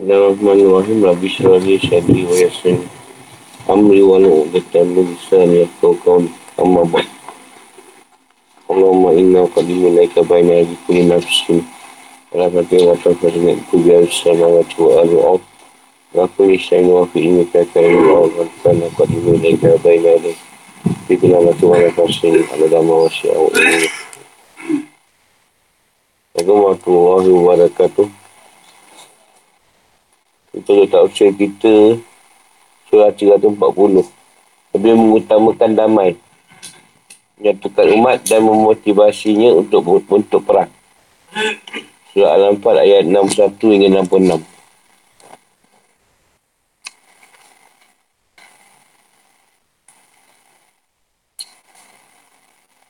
Bismillahirrahmanirrahim. Rabbi syarali syadri wa yasin Amri wa nu'udatan lisan Yaqtau kaun Amma ba'd. Allahumma inna qadimu laika bayna Di kuli nafsin. Ala fatih wa ta'ala Dengan kubiar samawati wa al-mu'ad Wa kuli syain wa fi ini Kaka ila Allah Kana qadimu laika bayna Di kuli nafsin wa nafsin Ala dhamma wa syi'awu Assalamualaikum warahmatullahi wabarakatuh kita letak usaha kita surah 340 lebih mengutamakan damai menyatukan umat dan memotivasinya untuk untuk perang surah Al-Anfal ayat 61 hingga 66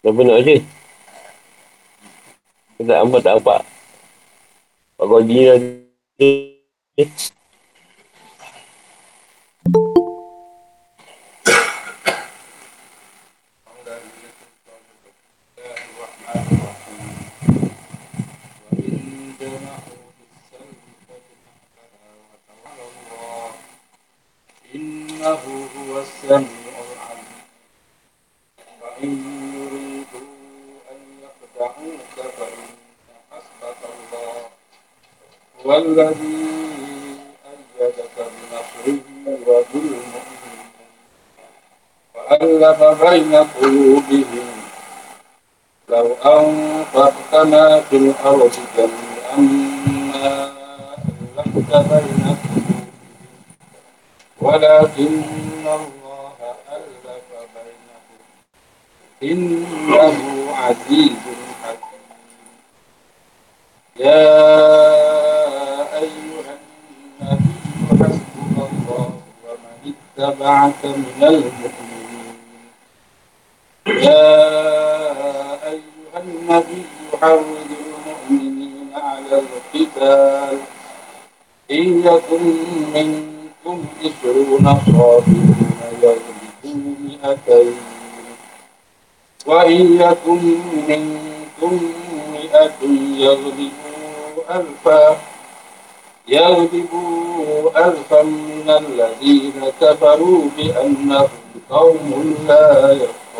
Apa nak baca? Tak nampak, tak nampak. Pak Godi lagi. بين قلوبهم لو أنفقت ما في الأرض جميعا ما ألفت بين قلوبهم ولكن الله ألف بينهم إنه عزيز حكيم يا اتبعك من المؤمنين حرض المؤمنين على القتال. إن يكن منكم عشرون صابرون يغلبوا مئتين. وإن يكن منكم مئة يغلبوا ألفا. يغلبوا ألفا من الذين كفروا بأنهم قوم لا يفقهون.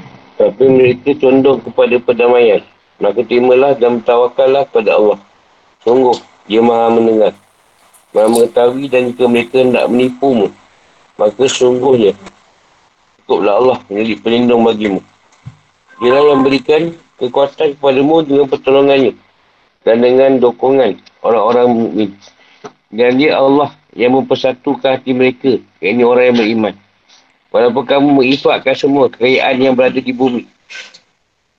Tapi mereka condong kepada perdamaian. Maka terimalah dan bertawakallah kepada Allah. Sungguh, dia maha mendengar. Maha mengetahui dan jika mereka hendak menipumu. Maka sungguhnya, cukuplah Allah menjadi pelindung bagimu. Dia yang berikan kekuatan kepadamu dengan pertolongannya. Dan dengan dokongan orang-orang mukmin. Dan dia Allah yang mempersatukan hati mereka. Ini orang yang beriman. Walaupun kamu mengifatkan semua kekayaan yang berada di bumi.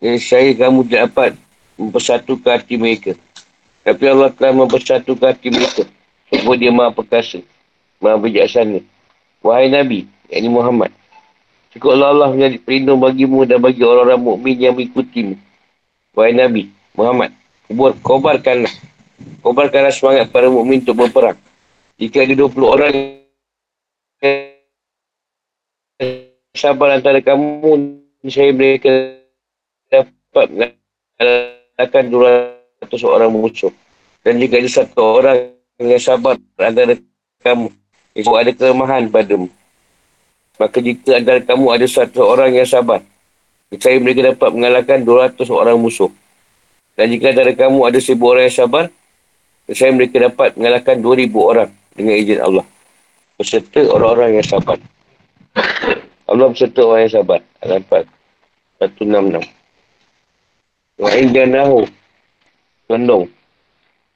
Dan saya kamu tidak dapat mempersatukan hati mereka. Tapi Allah telah mempersatukan hati mereka. Sebab dia maha perkasa. Maha bijaksana. Wahai Nabi, ini Muhammad. Cukuplah Allah menjadi pelindung bagimu dan bagi orang-orang mukmin yang mengikutimu. Wahai Nabi, Muhammad, kubur, kobarkanlah Kobarkanlah semangat para mukmin untuk berperang. Jika ada 20 orang sabar antara kamu, saya mereka dapat mengalahkan 200 orang musuh. Dan jika ada satu orang yang sabar antara kamu, itu ada kelemahan padamu. Maka jika antara kamu ada satu orang yang sabar, saya mereka dapat mengalahkan 200 orang musuh. Dan jika antara kamu ada seribu orang yang sabar, saya mereka dapat mengalahkan 2,000 orang dengan izin Allah. Beserta orang-orang yang sabar. Allah beserta orang yang sabar. Al-Anfal 166. Wa'in janahu. Condong.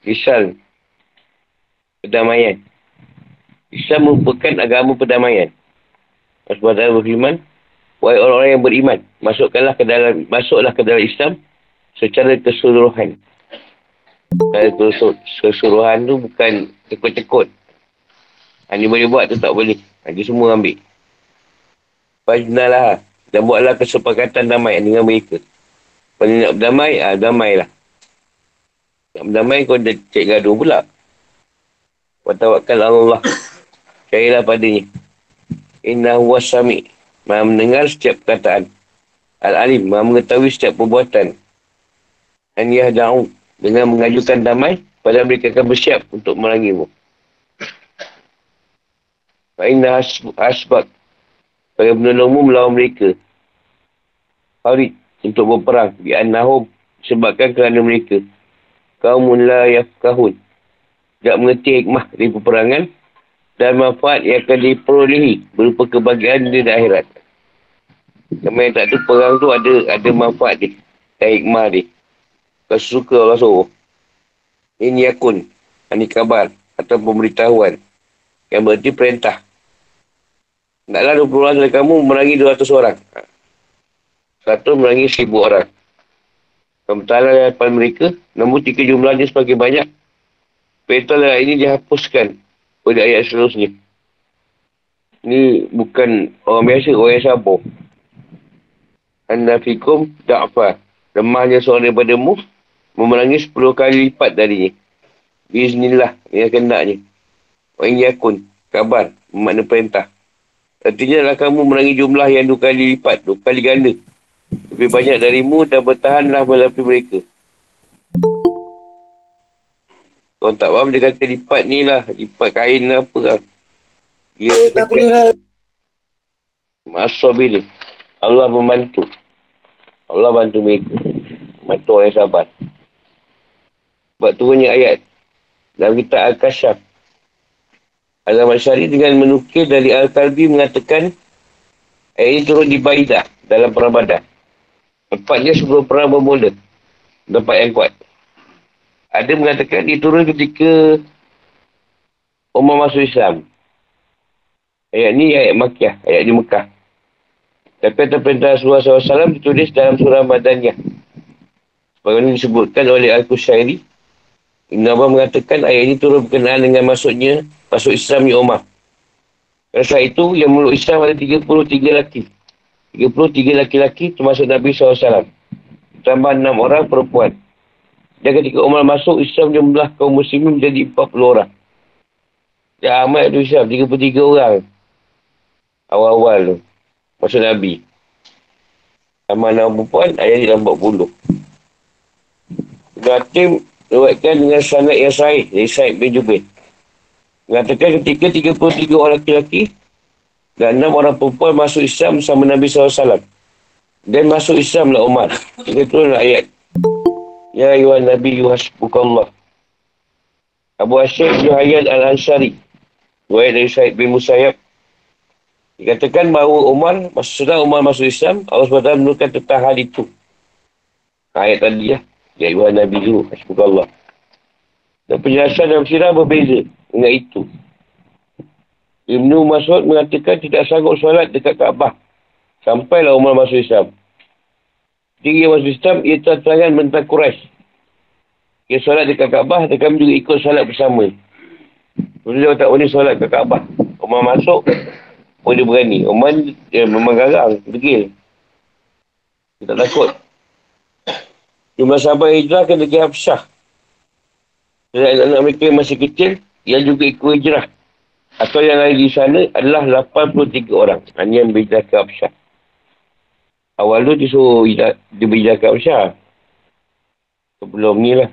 Islam. Perdamaian. Islam merupakan agama perdamaian. Sebab Allah berfirman, Wahai orang-orang yang beriman, masukkanlah ke dalam masuklah ke dalam Islam secara keseluruhan. Keseluruhan tu bukan tekut-tekut. Ha, dia boleh buat tu tak boleh. Ha, dia semua ambil. Fajnalah. Dan buatlah kesepakatan damai dengan mereka. Kalau nak berdamai, ha, damailah. Nak berdamai, kau dah cek gaduh pula. Watawakal Allah. Carilah padanya. Inna huwa sami. Maha mendengar setiap perkataan. Al-alim. Maha mengetahui setiap perbuatan. Dan ia da'u. Dengan mengajukan damai, pada mereka akan bersiap untuk merangimu. Fa'inna asbab. Bagi menolongmu melawan mereka. Farid. Untuk berperang. Bi'annahum. Sebabkan kerana mereka. Kaumun la yafkahun. Tak mengerti hikmah dari peperangan. Dan manfaat yang akan diperolehi. Berupa kebahagiaan di akhirat. Kamu yang tak tu perang tu ada ada manfaat dia. Dan hikmah dia. Kau suka Allah suruh. Ini yakun. Ini kabar. Atau pemberitahuan. Yang berarti perintah. Naklah 20 orang dari kamu merangi 200 orang. Satu merangi 1000 orang. Kamu tahu hadapan mereka. Namun tiga jumlahnya semakin banyak. Perintah lah ini dihapuskan oleh ayat seterusnya. Ini bukan orang biasa, orang yang sabar. Anda fikum da'fa. Lemahnya seorang daripada mu memerangi 10 kali lipat darinya. Bismillah, yang kendaknya. Wa in yakun, kabar, makna perintah. Artinya lah kamu merangi jumlah yang dua kali lipat, dua kali ganda. Lebih banyak darimu dan bertahanlah melapi mereka. Kau tak faham dia kata lipat ni lah. Lipat kain lah apa lah. Dia eh, tak boleh lah. Masa bila. Allah membantu. Allah bantu mereka. Bantu orang yang sabar. Sebab turunnya ayat. Dalam kita Al-Kasyaf. Al-Zaman Syari dengan menukir dari Al-Kalbi mengatakan ayat ini turun di Baidah dalam perang badan. Tepatnya sebelum perang bermula. Dapat yang kuat. Ada mengatakan dia turun ketika Umar masuk Islam. Ayat ni ayat Makkiyah. Ayat di Mekah. Tapi atas perintah Rasulullah SAW ditulis dalam surah Madaniyah. Sebagaimana disebutkan oleh Al-Qushairi. Ibn Abbas mengatakan ayat ini turun berkenaan dengan masuknya masuk Islam ni Umar. Pada itu, yang meluk Islam ada 33 lelaki. 33 laki-laki termasuk Nabi SAW. Tambah 6 orang perempuan. Dan ketika Umar masuk, Islam jumlah kaum muslimin menjadi 40 orang. Ya amat tu Islam, 33 orang. Awal-awal tu. Masuk Nabi. Tambah 6 perempuan, ayat ni 40. Gatim lewatkan dengan sanat yang sahih dari Said bin Jubair. Mengatakan ketika 33 orang lelaki dan enam orang perempuan masuk Islam bersama Nabi SAW. Dan masuk Islam lah Umar. Kita turun ayat. Ya ayuhan Nabi yuhasbukallah. Abu Hashim Juhayyad Al-Ansari. Buat dari Syed bin Musayyab. Dikatakan bahawa Umar, sudah Umar masuk Islam, Allah SWT menurutkan tentang hal itu. Ayat tadi ya. Ya ayuhan Nabi yuhasbukallah. Dan penjelasan dalam sirah berbeza dengan itu. Ibn Mas'ud mengatakan tidak sanggup solat dekat Kaabah. Sampailah Umar masuk Islam. Tinggi masuk Islam, ia terang mentang Quraisy. Ia solat dekat Kaabah dan kami juga ikut solat bersama. Lepas dia tak boleh solat dekat Kaabah. Umar masuk, pun dia berani. Umar dia memang garang, degil. Dia tak takut. Jumlah sahabat hijrah kena pergi Hafsah. Dan anak-anak mereka yang masih kecil, yang juga ikut hijrah. Atau yang lain di sana adalah 83 orang. Hanya yang berhijrah ke Absyah. Awal tu dia suruh dia berhijrah ke Absyah. Sebelum ni lah.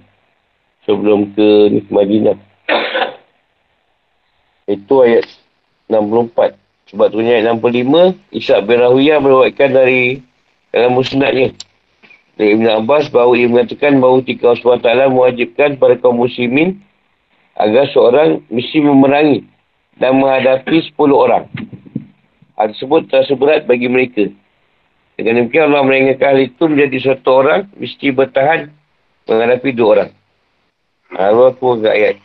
Sebelum ke Madinah. Itu ayat 64. Sebab tu ayat 65. Isak bin Rahuyah berwakilkan dari dalam musnadnya. Dari Ibn Abbas bahawa ia mengatakan bahawa tika Allah SWT mewajibkan para kaum muslimin agar seorang mesti memerangi dan menghadapi 10 orang. Hal tersebut terasa berat bagi mereka. Dengan demikian Allah mengingatkan hal itu menjadi satu orang mesti bertahan menghadapi dua orang. Allah tu ayat.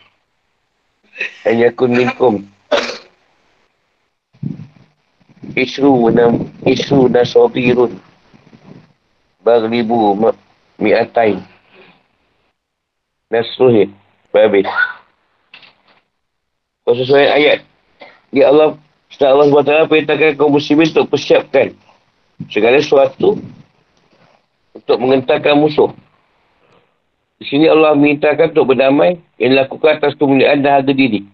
Hanya kun minkum. Isru nam isru nasobirun. Baglibu mi'atain. Nasruhi. Habis. Sesuai ayat. Ya Allah, setelah Allah SWT perintahkan kaum muslimin untuk persiapkan segala sesuatu untuk mengentarkan musuh. Di sini Allah mintakan untuk berdamai yang dilakukan atas kemuliaan dan harga diri.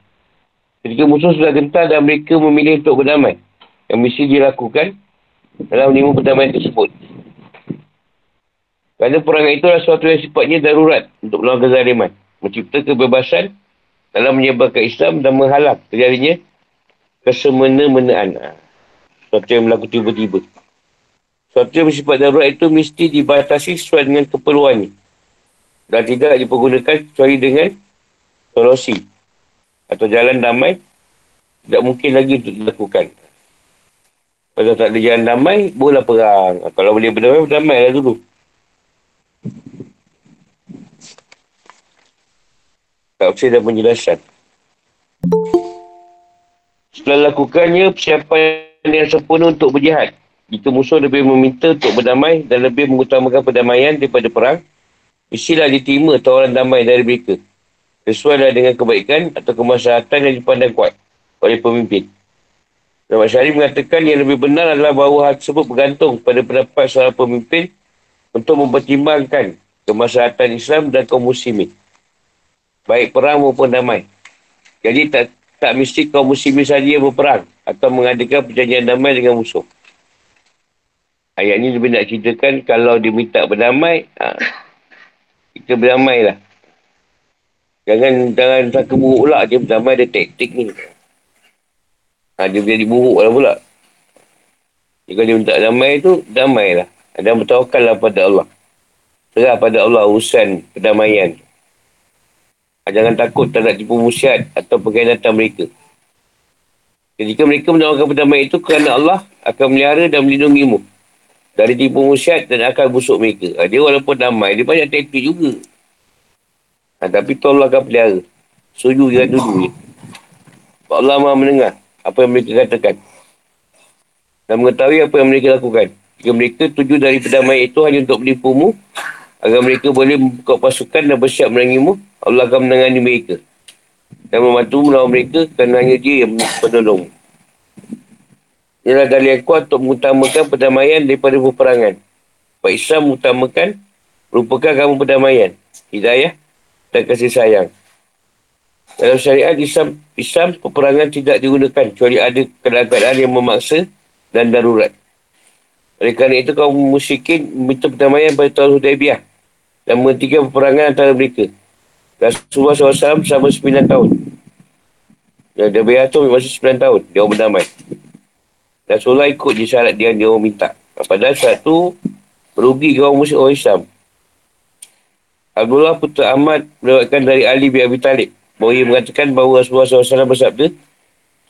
Ketika musuh sudah gentar dan mereka memilih untuk berdamai, yang mesti dilakukan dalam lima perdamaian tersebut. Kerana perang itu adalah sesuatu yang sifatnya darurat untuk melawan kezaliman. Mencipta kebebasan dalam menyebarkan Islam dan menghalang terjadinya kesemena-menaan. Ha. Sesuatu yang berlaku tiba-tiba. Sesuatu yang bersifat darurat itu mesti dibatasi sesuai dengan keperluannya dan tidak dipergunakan kecuali dengan solusi atau jalan damai tidak mungkin lagi untuk dilakukan. Kalau tak ada jalan damai, boleh perang. Kalau boleh berdamai, berdamai lah dulu. Tafsir dan penjelasan. Setelah lakukannya, persiapan yang sempurna untuk berjihad. Jika musuh lebih meminta untuk berdamai dan lebih mengutamakan perdamaian daripada perang, Mestilah diterima tawaran damai dari mereka. Sesuai dengan kebaikan atau kemaslahatan yang dipandang kuat oleh pemimpin. Nama Syarif mengatakan yang lebih benar adalah bahawa hal tersebut bergantung pada pendapat seorang pemimpin untuk mempertimbangkan kemaslahatan Islam dan kaum muslimin. Baik perang maupun damai. Jadi tak tak mesti kaum muslimin saja berperang atau mengadakan perjanjian damai dengan musuh. Ayat ini lebih nak ceritakan kalau diminta berdamai, ha, kita berdamai lah. Jangan, jangan sangka buruk pula. Dia berdamai ada taktik ni. Ha, dia jadi buruk lah pula. Jika dia minta damai tu, damai lah. Dan bertawakal lah pada Allah. Serah pada Allah urusan perdamaian. Ha, jangan takut tak nak tipu musiat atau pengkhianatan mereka. Ketika mereka menawarkan perdamaian itu kerana Allah akan melihara dan melindungimu dari tipu musiat dan akal busuk mereka. Ha, dia walaupun damai, dia banyak taktik juga. Ha, tapi tolong akan pelihara. Suju dia dulu. Allah maha mendengar apa yang mereka katakan. Dan mengetahui apa yang mereka lakukan. Jika mereka tuju dari perdamaian itu hanya untuk menipumu, agar mereka boleh membuka pasukan dan bersiap menerangimu, Allah akan menangani mereka. Dan membantu melawan mereka kerana hanya dia yang penolongmu ialah dalil yang kuat untuk mengutamakan perdamaian daripada peperangan. Sebab Islam mengutamakan merupakan agama perdamaian, hidayah dan kasih sayang. Dalam syariat Islam, Islam peperangan tidak digunakan kecuali ada keadaan yang memaksa dan darurat. Oleh kerana itu kaum musyrikin meminta perdamaian pada tahun Hudaibiyah dan menghentikan peperangan antara mereka. Rasulullah SAW selama 9 tahun. Dan Hudaibiyah itu masih 9 tahun. Dia berdamai. Rasulullah ikut je syarat dia dia orang minta. Padahal syarat tu merugi kaum musyrik orang Islam. Abdullah Putra Ahmad melewatkan dari Ali bin Abi Talib. Bahawa ia mengatakan bahawa Rasulullah SAW bersabda,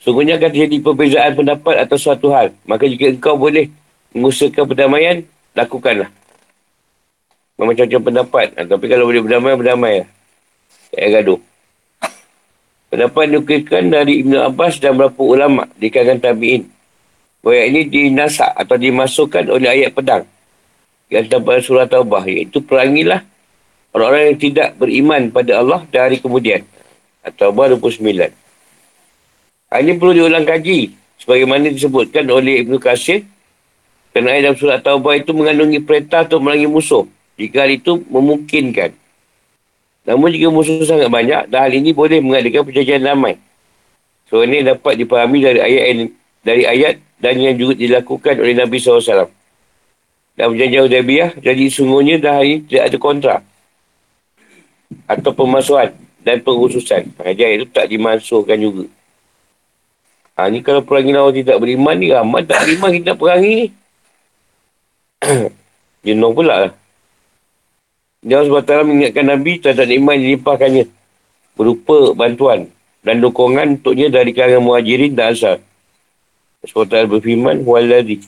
Sungguhnya akan terjadi perbezaan pendapat atau suatu hal. Maka jika engkau boleh mengusahakan perdamaian, lakukanlah. Macam-macam pendapat. Tapi kalau boleh berdamai, berdamai lah. Tak gaduh. Pendapat diukirkan dari Ibn Abbas dan beberapa ulama' di kalangan tabi'in. Ayat ini dinasak atau dimasukkan oleh ayat pedang. Yang terdapat surah Taubah. Iaitu perangilah orang-orang yang tidak beriman pada Allah dari kemudian. Taubah 29. Ini perlu diulang kaji. Sebagaimana disebutkan oleh Ibn Qasir. Kerana ayat dalam surah Taubah itu mengandungi perintah untuk merangi musuh. Jika hal itu memungkinkan. Namun jika musuh sangat banyak, dan hal ini boleh mengadakan perjanjian damai. So ini dapat dipahami dari ayat dari ayat dan yang juga dilakukan oleh Nabi SAW. Dan perjanjian Hudaybiyah, jadi sungguhnya dah hari tidak ada kontrak. Atau pemasuhan dan pengususan. Ajar itu tak dimasukkan juga. Ha, ni kalau perangi lawan tidak beriman ni, ramai tak beriman kita perangi ni. Jenuh pula lah. Dia SWT mengingatkan Nabi terhadap iman yang dilimpahkannya. Berupa bantuan dan dukungan untuknya dari kalangan muhajirin dan asal. SWT berfirman, Walladhi.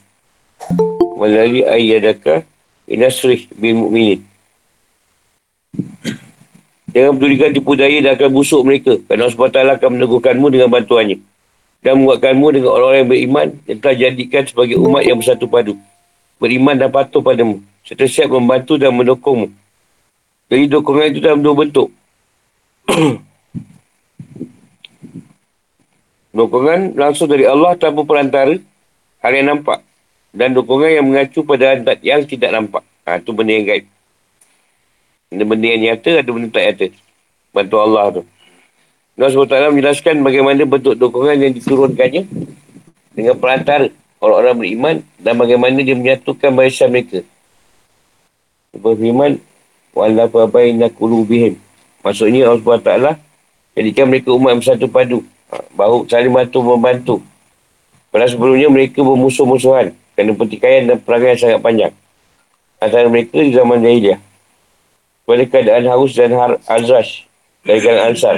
Walladhi ayyadaka inasrih bin mu'minin. Jangan pedulikan tipu daya dan akan busuk mereka. Kerana SWT akan meneguhkanmu dengan bantuannya. Dan membuatkanmu dengan orang-orang yang beriman yang telah jadikan sebagai umat yang bersatu padu. Beriman dan patuh padamu. Serta siap membantu dan mendukungmu. Jadi dukungan itu dalam dua bentuk. Dukungan langsung dari Allah tanpa perantara hal yang nampak. Dan dukungan yang mengacu pada adat yang tidak nampak. Ha, itu benda yang gaib. Benda-benda yang nyata ada benda tak nyata. Bantu Allah tu. Allah SWT menjelaskan bagaimana bentuk dukungan yang diturunkannya dengan perantara orang-orang beriman dan bagaimana dia menyatukan barisan mereka. Berfirman, Wa'alafa baina kulubihim. Maksudnya Allah SWT jadikan mereka umat yang bersatu padu. Ha, bahu saling bantu membantu. Pada sebelumnya mereka bermusuh-musuhan kerana pertikaian dan perangai yang sangat panjang. Antara mereka di zaman jahiliah. Pada keadaan haus dan har azrash dari kalangan ansar.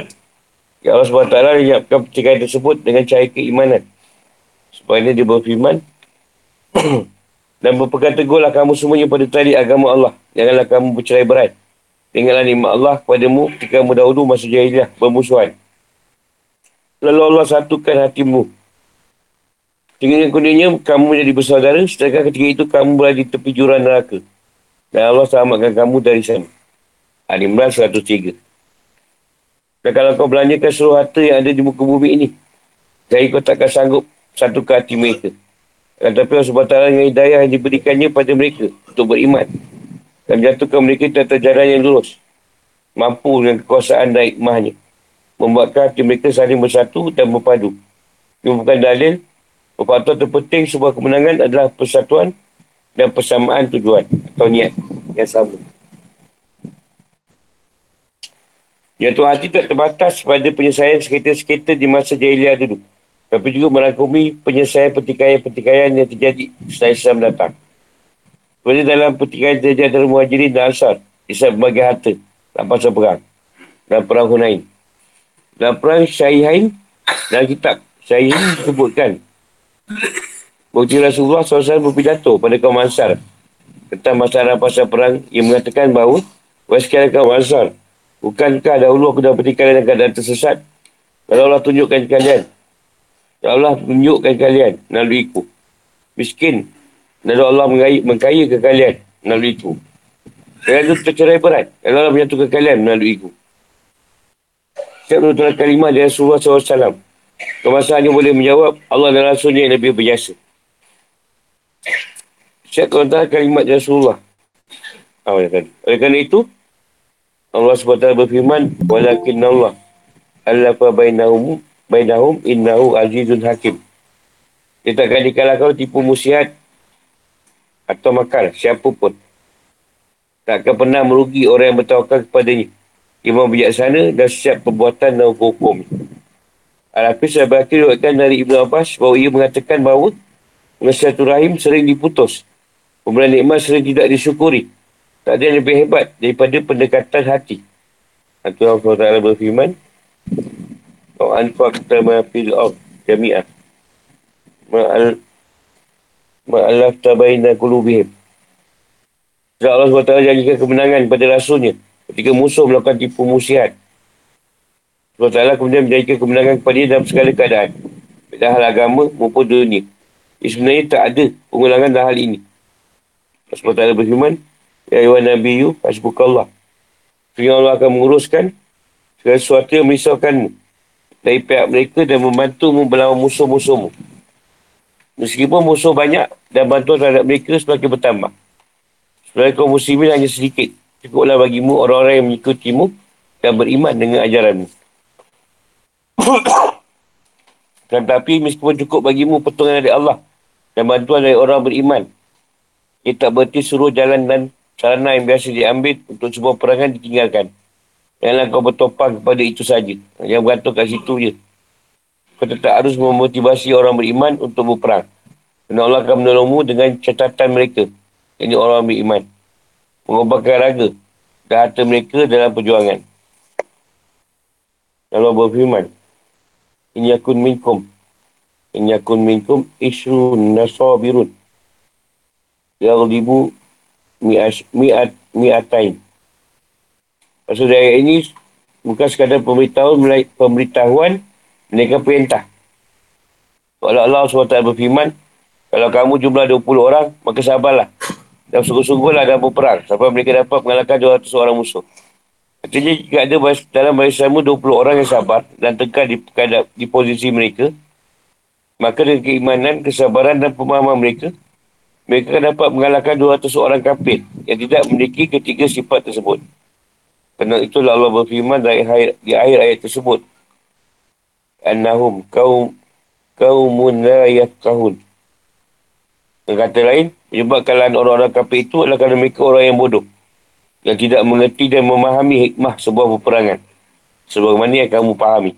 Ya Allah SWT menyiapkan pertikaian tersebut dengan cahaya keimanan. Supaya dia berfirman, dan berpegang teguhlah kamu semuanya pada tali agama Allah. Janganlah kamu bercerai berat. Tinggallah nikmat Allah kepadamu ketika kamu dahulu masa jahiliah bermusuhan. Lalu Allah satukan hatimu. Sehingga kemudiannya kamu menjadi bersaudara sedangkan ketika itu kamu berada di tepi jurang neraka. Dan Allah selamatkan kamu dari sana. Al-Imran 103. Dan kalau kau belanjakan seluruh harta yang ada di muka bumi ini, jadi kau takkan sanggup satu ke hati mereka. Tetapi Allah SWT dengan hidayah yang diberikannya pada mereka untuk beriman. Dan menjatuhkan mereka atas jalan yang lurus. Mampu dengan kekuasaan dan hikmahnya. Membuatkan hati mereka saling bersatu dan berpadu. Ini bukan dalil. Faktor terpenting sebuah kemenangan adalah persatuan dan persamaan tujuan atau niat yang sama. Jatuh hati tak terbatas pada penyelesaian sekitar-sekitar di masa jahiliah dulu. Tapi juga merangkumi penyelesaian pertikaian-pertikaian yang terjadi setelah Islam datang. Seperti dalam pertikaian terjadi antara muhajirin dan asar. Islam berbagi harta dalam pasal perang. Dan perang Hunain. Dalam perang Syahihain dalam kitab Syahihain disebutkan Bukti Rasulullah SAW berpidato pada kaum Ansar tentang masalah pasal perang yang mengatakan bahawa Wahai sekalian kaum Ansar Bukankah dahulu aku dah bertikaian dengan keadaan tersesat Kalau Allah tunjukkan kalian Ya Allah tunjukkan kalian melalui iku. Miskin. Lalu Allah mengkaya, mengkaya ke kalian melalui iku. Kalian itu tercerai berat. Lalu Allah menyatukan kalian melalui iku. Setiap menutup kalimah dari Rasulullah SAW. Kemasaannya boleh menjawab Allah dan Rasulnya yang lebih berjasa. Setiap menutup kalimat dari Rasulullah. Tadi? Oleh kerana itu, Allah SWT berfirman, Walakin Allah, Allah fa bainahum bainahum innahu azizun hakim. Dia takkan dikalahkan tipu musiat atau makar siapa pun. Takkan pernah merugi orang yang bertawakal kepadanya. Imam bijaksana dan siap perbuatan dan hukum. Al-Hafiz Al-Bakir diriwayatkan dari Ibn Abbas bahawa ia mengatakan bahawa Nasihatul Rahim sering diputus. Pemberian nikmat sering tidak disyukuri. Tak ada yang lebih hebat daripada pendekatan hati. Itu Allah berfirman. Kau anfaqta ma fil ard jami'ah. Ma'al ma'alaf tabaina qulubihim. Sebab Allah SWT janjikan kemenangan kepada Rasulnya ketika musuh melakukan tipu musiat. Allah SWT kemudian menjanjikan kemenangan kepada dia dalam segala keadaan. Dalam hal agama maupun dunia. Ia sebenarnya tak ada pengulangan dalam hal ini. Allah SWT berfirman, Ya Iwan Nabi Yu, Hasbukallah. Sehingga Allah akan menguruskan segala sesuatu yang merisaukanmu dari pihak mereka dan membantumu melawan musuh-musuhmu. Meskipun musuh banyak dan bantuan terhadap mereka semakin bertambah. Sebenarnya kaum muslimin hanya sedikit. Cukuplah bagimu orang-orang yang mengikutimu dan beriman dengan ajaranmu. dan tapi meskipun cukup bagimu pertolongan dari Allah dan bantuan dari orang beriman, ia tak berarti suruh jalan dan sarana yang biasa diambil untuk sebuah perangan ditinggalkan. Janganlah kau bertopang kepada itu saja. Yang bergantung kat situ je. Kau tetap harus memotivasi orang beriman untuk berperang. Kerana Allah akan menolongmu dengan catatan mereka. Ini orang beriman. Mengobarkan raga dan harta mereka dalam perjuangan. Allah berfirman. Ini akun minkum. Ini akun minkum isrun nasabirun. Yaghlibu mi'at mi'at mi'atain. Maksud ayat ini bukan sekadar pemberitahuan, pemberitahuan melainkan perintah. Kalau Allah SWT berfirman, kalau kamu jumlah 20 orang, maka sabarlah. Dan sungguh-sungguhlah dalam berperang sampai mereka dapat mengalahkan 200 orang musuh. Artinya jika ada dalam barisamu 20 orang yang sabar dan tegak di, di posisi mereka, Maka dengan keimanan, kesabaran dan pemahaman mereka, mereka dapat mengalahkan 200 orang kafir yang tidak memiliki ketiga sifat tersebut. Kerana itulah Allah berfirman dari akhir, di akhir ayat tersebut. Annahum kaum kaumun la. Dengan kata lain, menyebabkan orang-orang kafir itu adalah kerana mereka orang yang bodoh. Yang tidak mengerti dan memahami hikmah sebuah peperangan. Sebagaimana yang kamu pahami.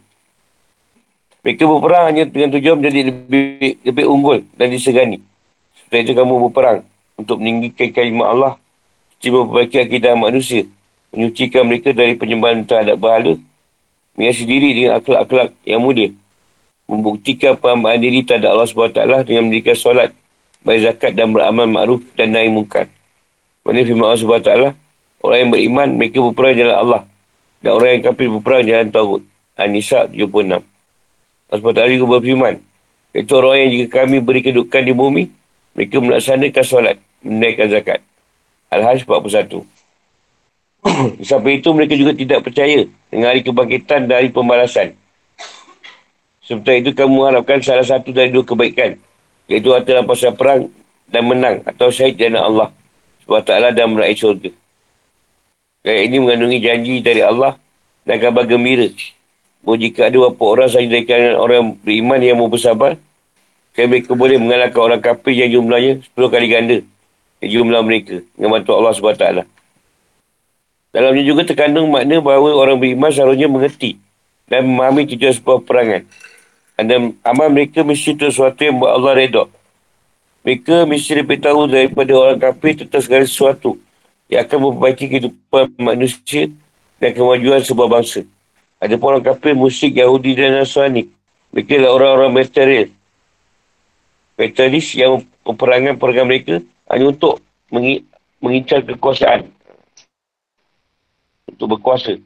Mereka berperang hanya dengan tujuan menjadi lebih, lebih unggul dan disegani. Setelah itu kamu berperang untuk meninggikan kalimah Allah. Cuba memperbaiki akidah manusia. Menyucikan mereka dari penyembahan terhadap berhala. Mengiasi diri dengan akhlak-akhlak yang mulia. Membuktikan perhambaan diri terhadap Allah SWT dengan mendirikan solat. Bayar zakat dan beramal ma'ruf dan naik mungkar. Maksudnya firman Allah SWT. Orang yang beriman, mereka berperang jalan Allah. Dan orang yang kafir berperang jalan Tawud. An-Nisa 76. Allah SWT juga berfirman. Itu orang yang jika kami beri kedudukan di bumi, mereka melaksanakan solat, menaikkan zakat. Al-Hajj 41. Sampai itu mereka juga tidak percaya dengan hari kebangkitan dari pembalasan. Seperti itu kamu harapkan salah satu dari dua kebaikan. Iaitu harta dalam pasal perang dan menang atau syahid jana Allah. Taklah dan meraih syurga. Dan ini mengandungi janji dari Allah dan kabar gembira bahawa jika ada beberapa orang saja dari kalangan orang beriman yang mau bersabar, kan mereka boleh mengalahkan orang kafir yang jumlahnya 10 kali ganda jumlah mereka dengan bantuan Allah SWT. Dalamnya juga terkandung makna bahawa orang beriman seharusnya mengerti dan memahami tujuan sebuah perangan. Dan amal mereka mesti itu sesuatu yang buat Allah redha. Mereka mesti lebih tahu daripada orang kafir tentang segala sesuatu yang akan memperbaiki kehidupan manusia dan kemajuan sebuah bangsa. Ada pun orang kafir, musyrik, Yahudi dan Nasrani. Mereka adalah orang-orang material. Materialis yang peperangan-perangan mereka hanya untuk mengi- mengincar kekuasaan. Untuk berkuasa.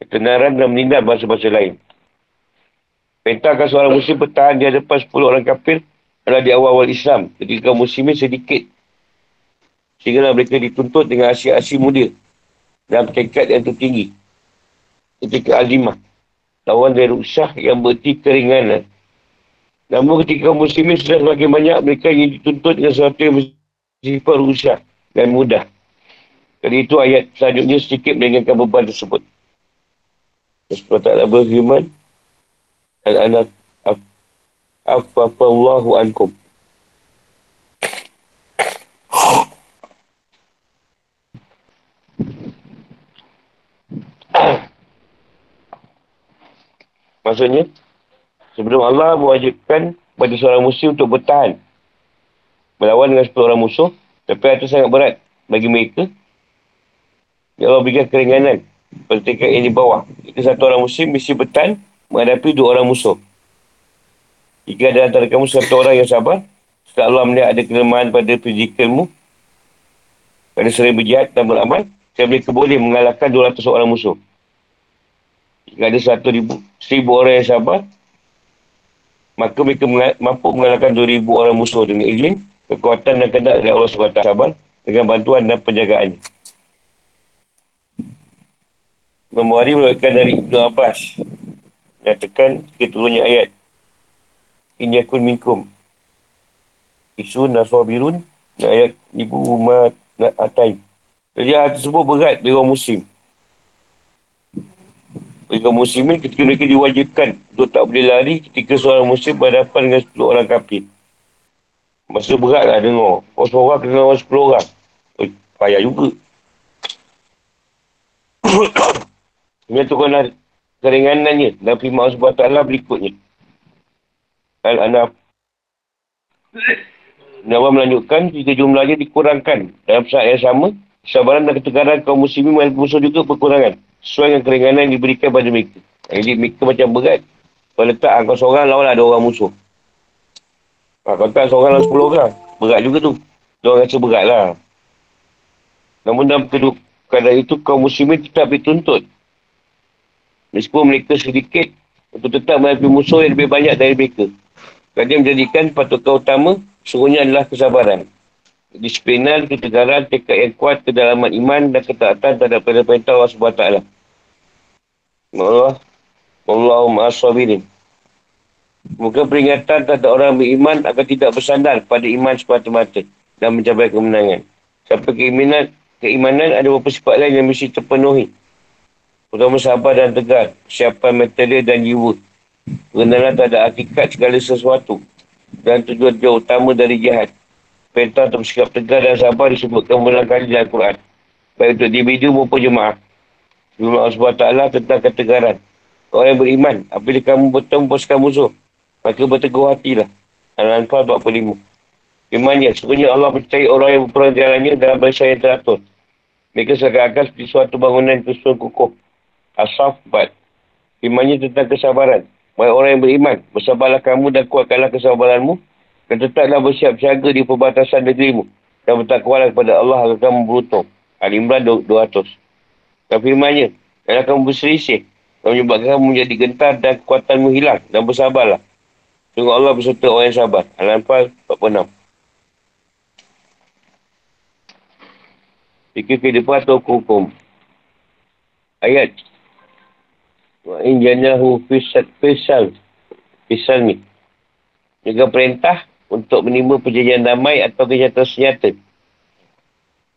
Ketenaran dan menindal bahasa-bahasa lain. Pentahkan seorang muslim bertahan di hadapan 10 orang kafir adalah di awal-awal Islam. Ketika kaum muslimin sedikit. Sehingga mereka dituntut dengan asyik-asyik muda. Dan peringkat yang tertinggi ketika azimah. Lawan dari usah yang berarti keringanan. Namun ketika muslimin sudah semakin banyak, mereka ingin dituntut dengan sesuatu yang bersifat usah dan mudah. Jadi itu ayat selanjutnya sedikit meringankan beban tersebut. Sebab taklah berfirman, Al-anak afafallahu ankum. Maksudnya, sebelum Allah mewajibkan pada seorang muslim untuk bertahan melawan dengan sepuluh orang musuh, tapi itu sangat berat bagi mereka. Ya Allah berikan keringanan tingkat yang di bawah. Jika satu orang muslim mesti bertahan menghadapi dua orang musuh. Jika ada antara kamu satu orang yang sabar, setelah Allah melihat ada kelemahan pada fizikalmu, pada sering berjihad dan beramal, saya boleh mengalahkan 200 orang musuh. Jika ada satu ribu, seribu orang yang sabar, maka mereka mampu mengalahkan dua ribu orang musuh dengan izin, kekuatan dan kendak dari Allah SWT sabar dengan bantuan dan penjagaan. Membuari melakukan dari Ibn Abbas. Nyatakan keturunnya ayat. Ini akun minkum. Isu naswabirun. Ayat Ibu Umat Atai. Jadi hal tersebut berat bagi orang muslim bagi kaum muslimin ketika mereka diwajibkan untuk tak boleh lari ketika seorang muslim berhadapan dengan 10 orang kafir. Masa berat lah dengar. Oh, seorang kena orang 10 orang. Oh, payah juga. Menyatukanlah keringanannya dan firman Allah SWT berikutnya. Al-Anaf. Nawa melanjutkan jika jumlahnya dikurangkan dalam saat yang sama, sabaran dan ketegaran kaum muslimin dan musuh juga berkurangan sesuai dengan keringanan yang diberikan pada mereka. Jadi mereka macam berat. Kalau letak kau seorang lawan ada orang musuh. Ha, kalau tak seorang lawan sepuluh orang. Berat juga tu. Dia rasa berat lah. Namun dalam kedua keadaan itu kaum muslimin tetap dituntut. Meskipun mereka sedikit untuk tetap menghadapi musuh yang lebih banyak dari mereka. Kerana menjadikan patokan utama semuanya adalah kesabaran disiplinan, ketegaran, tekad yang kuat, kedalaman iman dan ketaatan terhadap perintah Allah SWT. Allah, Allahumma as-sabirin. Bukan peringatan terhadap orang beriman akan tidak bersandar pada iman semata-mata dan mencapai kemenangan. Sampai keimanan, keimanan ada beberapa sifat lain yang mesti terpenuhi. Pertama sabar dan tegar, siapa metode dan jiwa. Kenalan tak ada hakikat segala sesuatu. Dan tujuan-tujuan utama dari jihad. Perintah untuk bersikap tegar dan sabar disebutkan berulang kali dalam Al-Quran. Baik untuk individu maupun jemaah. Jumlah Allah SWT tentang ketegaran. Orang yang beriman, apabila kamu bertemu pasukan musuh, maka berteguh hatilah. Al-Anfal 45. Imannya, sebenarnya Allah percaya orang yang berperang jalannya dalam bahasa yang teratur. Mereka seakan-akan seperti suatu bangunan yang kukuh. Asaf 4. Imannya tentang kesabaran. Baik orang yang beriman, bersabarlah kamu dan kuatkanlah kesabaranmu. Dan tetaplah bersiap siaga di perbatasan negerimu. Dan bertakwalah kepada Allah agar kamu beruntung. Al-Imran 200. Dan firmannya, dan kamu berselisih yang menyebabkan kamu menjadi gentar dan kekuatanmu hilang dan bersabarlah. Sungguh Allah berserta orang yang sabar. Al-Anfal 46. Fikir kehidupan atau hukum. Ayat. Wa'in janahu fisal. Fisal. Fisal ni. Juga perintah untuk menimba perjanjian damai atau kejahatan senjata.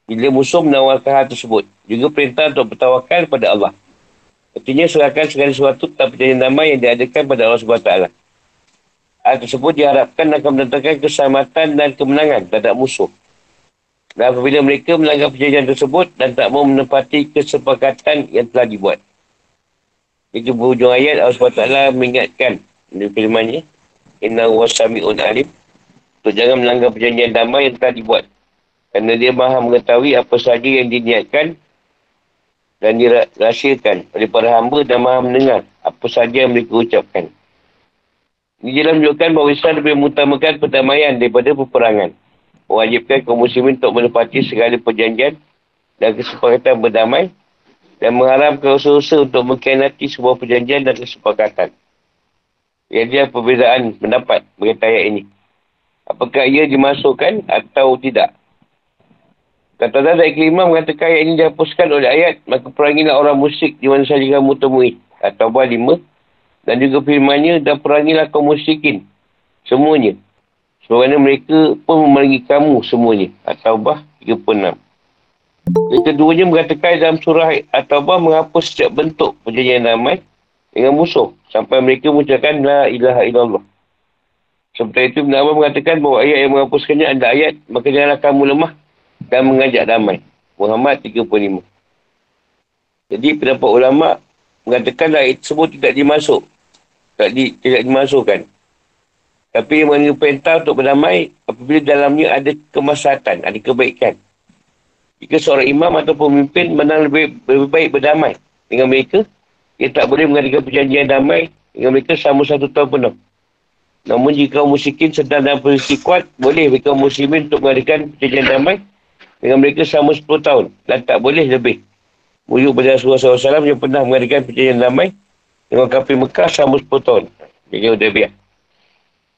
Bila musuh menawarkan hal tersebut. Juga perintah untuk bertawakal kepada Allah. Artinya serahkan segala sesuatu tentang perjanjian damai yang diadakan pada Allah SWT. Hal tersebut diharapkan akan mendatangkan keselamatan dan kemenangan terhadap musuh. Dan apabila mereka melanggar perjanjian tersebut dan tak mau menepati kesepakatan yang telah dibuat. Itu berhujung ayat Allah SWT mengingatkan di firmannya. Inna wasami'un alim. Untuk jangan melanggar perjanjian damai yang telah dibuat. Kerana dia maha mengetahui apa sahaja yang diniatkan dan dirahsiakan oleh para hamba dan maha mendengar apa saja yang mereka ucapkan. Ini jelas menunjukkan bahawa Islam lebih mengutamakan perdamaian daripada peperangan. Mewajibkan kaum muslimin untuk menepati segala perjanjian dan kesepakatan berdamai dan mengharamkan usaha-usaha untuk mengkhianati sebuah perjanjian dan kesepakatan. Ia perbezaan pendapat berkaitan ayat ini. Apakah ia dimasukkan atau tidak? Kata dari kelima mengatakan ayat ini dihapuskan oleh ayat, maka perangilah orang musyrik di mana sahaja kamu temui. Atau bah lima. Dan juga firmannya, dan perangilah kaum musyrikin. Semuanya. Sebabnya mereka pun memerangi kamu semuanya. Atau bah 36. Yang keduanya mengatakan dalam surah atau bah menghapus setiap bentuk perjanjian damai dengan musuh. Sampai mereka mengucapkan La ilaha illallah. Seperti itu, Nabi mengatakan bahawa ayat yang menghapuskannya adalah ayat, maka janganlah kamu lemah dan mengajak damai. Muhammad 35. Jadi pendapat ulama mengatakan ayat tersebut tidak dimasuk. Tak di, tidak dimasukkan. Tapi yang perintah untuk berdamai apabila dalamnya ada kemaslahatan, ada kebaikan. Jika seorang imam atau pemimpin menang lebih, lebih baik berdamai dengan mereka, ia tak boleh mengadakan perjanjian damai dengan mereka selama satu tahun penuh. Namun jika kaum musyikin sedang dalam posisi kuat, boleh bagi kaum muslimin untuk mengadakan perjanjian damai dengan mereka selama 10 tahun dan tak boleh lebih. Mujuk pada Rasulullah SAW yang pernah mengadakan perjanjian damai dengan kafir Mekah selama 10 tahun. Jadi udah biar.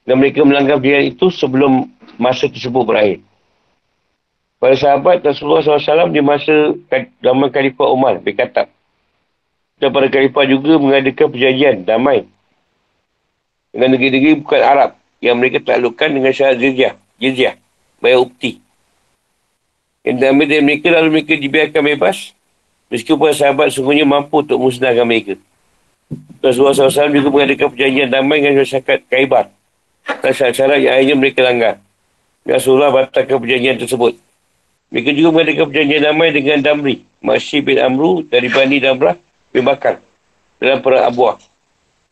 Dan mereka melanggar perjanjian itu sebelum masa tersebut berakhir. Para sahabat Rasulullah SAW di masa zaman Khalifah Umar berkata dan para Khalifah juga mengadakan perjanjian damai dengan negeri-negeri bukan Arab yang mereka taklukkan dengan syarat jizyah. Jizyah. Bayar upti. Yang diambil dari mereka lalu mereka dibiarkan bebas. Meskipun sahabat sungguhnya mampu untuk musnahkan mereka. Rasulullah SAW juga mengadakan perjanjian damai dengan masyarakat Kaibar. Dan syarat-syarat yang akhirnya mereka langgar. Rasulullah batalkan perjanjian tersebut. Mereka juga mengadakan perjanjian damai dengan Damri. Masih bin Amru dari Bani Damrah bin Bakar. Dalam perang Abuah.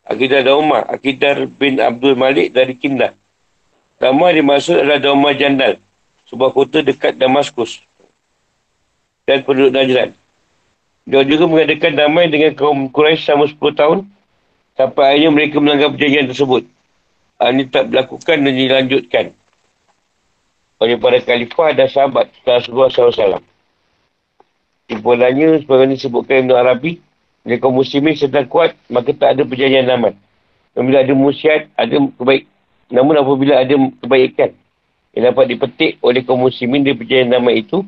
Akidah Daumah. Akidah bin Abdul Malik dari Kindah. Damai dimaksud adalah Daumah Jandal sebuah kota dekat Damaskus dan penduduk Najran. Dia juga mengadakan damai dengan kaum Quraisy selama 10 tahun sampai akhirnya mereka melanggar perjanjian tersebut. Ini tak dilakukan dan dilanjutkan oleh para khalifah dan sahabat Rasulullah SAW. Simpulannya, sebagai disebutkan Ibn Arabi, jika kaum muslimin sedang kuat, maka tak ada perjanjian damai. Apabila ada musiat, ada kebaik. Namun apabila ada kebaikan, yang dapat dipetik oleh kaum muslimin dari perjanjian damai itu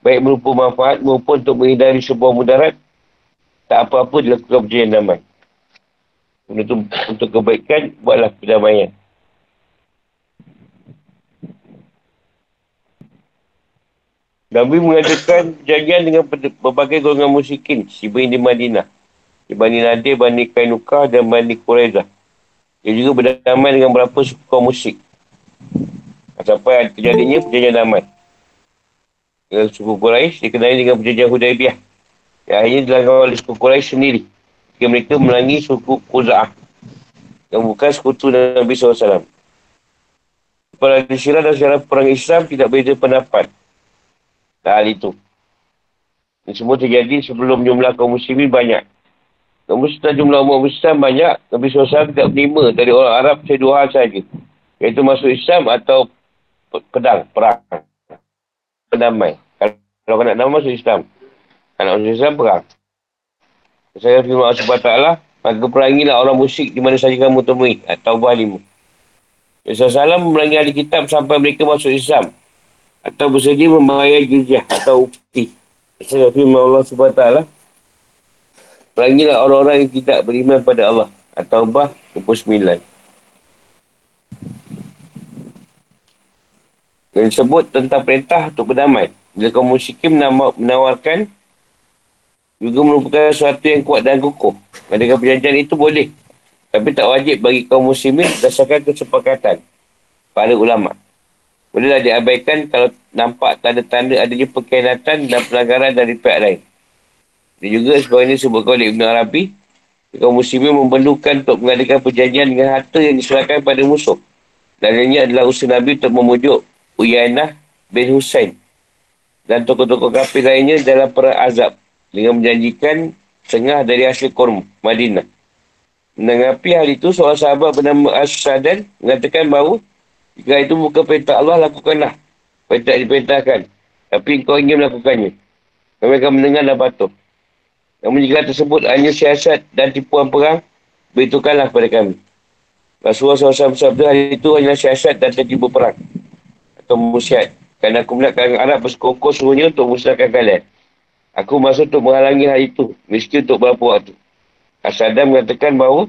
baik merupakan manfaat maupun untuk menghindari sebuah mudarat tak apa-apa dilakukan perjanjian damai Untuk, untuk kebaikan, buatlah perdamaian. Nabi mengatakan janjian dengan berbagai golongan musyikin Sibain di Madinah. Di Bani Nadir, Bani Kainuka dan Bani Quraizah. Dia juga berdamai dengan berapa suku kaum musyik. Sampai kejadiannya perjanjian damai. Dengan suku Quraisy dikenali dengan perjanjian Hudaibiyah. Yang akhirnya dilanggar oleh suku Quraisy sendiri. Jika mereka melangi suku Quza'ah. Yang bukan sekutu Nabi SAW. Para disyirah dan sejarah perang Islam tidak beza pendapat hal itu. Ini semua terjadi sebelum jumlah kaum muslimin banyak. Namun setelah jumlah umat Islam banyak, Nabi SAW tidak menerima dari orang Arab saya dua hal sahaja. Iaitu masuk Islam atau pedang, perang. Pendamai. Kalau kau nak nama masuk Islam. Kalau masuk Islam, perang. Saya firman Allah SWT, maka perangilah orang musyrik di mana saja kamu temui. Atau bahlimu. Rasulullah SAW memerangi ahli kitab sampai mereka masuk Islam atau bersedia membayar jizyah atau upti. Saya firman Allah SWT Perangilah orang-orang yang tidak beriman pada Allah. Atau bah 29 Yang disebut tentang perintah untuk berdamai. Bila kaum musyikin menawarkan Juga merupakan sesuatu yang kuat dan kukuh. Adakah perjanjian itu boleh. Tapi tak wajib bagi kaum muslimin Berdasarkan kesepakatan Para ulama' Bolehlah diabaikan kalau nampak tanda-tanda adanya pengkhianatan dan pelanggaran dari pihak lain. Dan juga sebagainya disebutkan oleh Ibn Arabi, kaum muslimin memerlukan untuk mengadakan perjanjian dengan harta yang diserahkan pada musuh. Dan ini adalah usaha Nabi untuk memujuk Uyainah bin Hussein dan tokoh-tokoh kafir lainnya dalam perang azab dengan menjanjikan setengah dari hasil korm Madinah. Menanggapi hal itu, seorang sahabat bernama As-Sadan mengatakan bahawa jika itu bukan perintah Allah, lakukanlah. Perintah diperintahkan. Tapi kau ingin melakukannya. Kami akan mendengar dan patuh. Namun jika tersebut hanya siasat dan tipuan perang, beritahukanlah kepada kami. Rasulullah SAW bersabda hari itu hanya siasat dan tertipu perang. Atau musyiat. Kerana aku melihat kalangan Arab bersekongkol suruhnya untuk musnahkan kalian. Aku masuk untuk menghalangi hal itu. Miskin untuk berapa waktu. Asadam mengatakan bahawa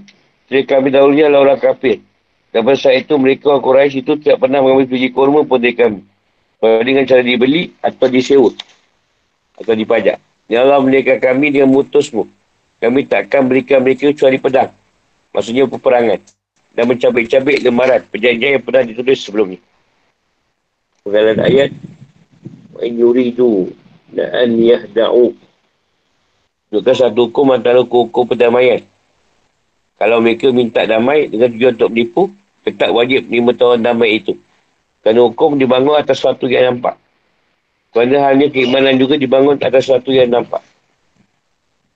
Seri kami dahulunya adalah orang kafir. Dan pada saat itu mereka orang Quraisy itu tidak pernah mengambil biji kurma pun dari kami. Dengan cara dibeli atau disewa. Atau dipajak. Ya Allah menikah kami dengan mutusmu. Kami takkan berikan mereka kecuali pedang. Maksudnya peperangan. Dan mencabik-cabik lembaran perjanjian yang pernah ditulis sebelumnya. Pengalaman ayat. Wa in yuridu na'an yahda'u. Juga satu hukum antara hukum perdamaian. Kalau mereka minta damai dengan tujuan untuk menipu, tetap wajib menerima tawaran damai itu. Kerana hukum dibangun atas sesuatu yang nampak. Kerana halnya keimanan juga dibangun atas sesuatu yang nampak.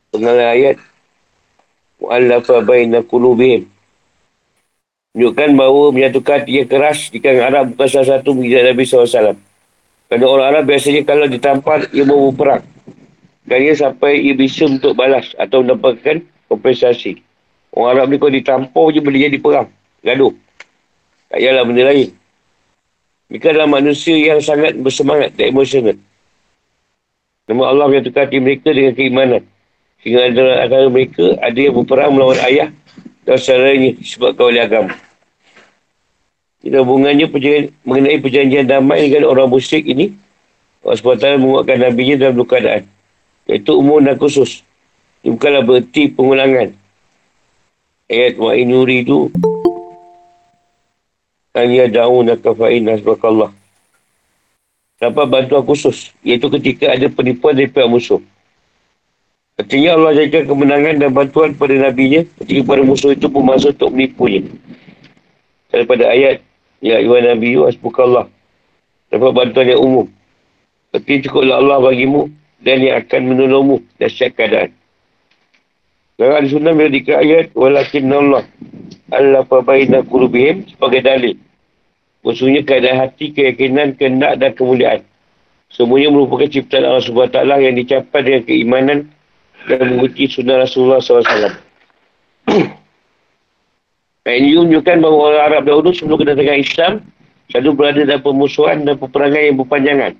Pengalah ayat. Mu'allafa baina kulubihim. Menunjukkan bahawa menyatukan hati yang keras di kalangan Arab bukan salah satu mujizat Nabi SAW. Kerana orang Arab biasanya kalau ditampar, ia mau berperang. Dan ia sampai ia bisa untuk balas atau mendapatkan kompensasi. Orang Arab ni kalau ditampar je boleh jadi perang. Gaduh. Tak payahlah benda lain. Mereka adalah manusia yang sangat bersemangat dan emosional. Nama Allah yang tukar hati mereka dengan keimanan. Sehingga antara, antara mereka ada yang berperang melawan ayah dan saudaranya disebabkan oleh agama. Kita hubungannya perjanjian, mengenai perjanjian damai dengan orang musyrik ini, Allah SWT menguatkan Nabi-Nya dalam dua keadaan. Iaitu umum dan khusus. Ini bukanlah berarti pengulangan. Ayat wa'in yuridu an yada'unaka fa'in hasbakallah. Dapat bantuan khusus. Iaitu ketika ada penipuan dari pihak musuh. Artinya Allah jadikan kemenangan dan bantuan pada Nabi-Nya ketika pada musuh itu pun masuk untuk menipunya. Daripada ayat Ya Iwan Nabi Hasbukallah. Dapat bantuan yang umum. Tapi cukuplah Allah bagimu dan yang akan menolongmu dan setiap keadaan. Dan ada sunnah bila dikira ayat Walakin Allah Allah fabaina kulubihim sebagai dalil. Maksudnya keadaan hati, keyakinan, kehendak dan kemuliaan. Semuanya merupakan ciptaan Allah SWT yang dicapai dengan keimanan dan mengikuti sunnah Rasulullah SAW. Ayat ini menunjukkan bahawa orang Arab dahulu sebelum kedatangan Islam selalu berada dalam permusuhan dan peperangan yang berpanjangan.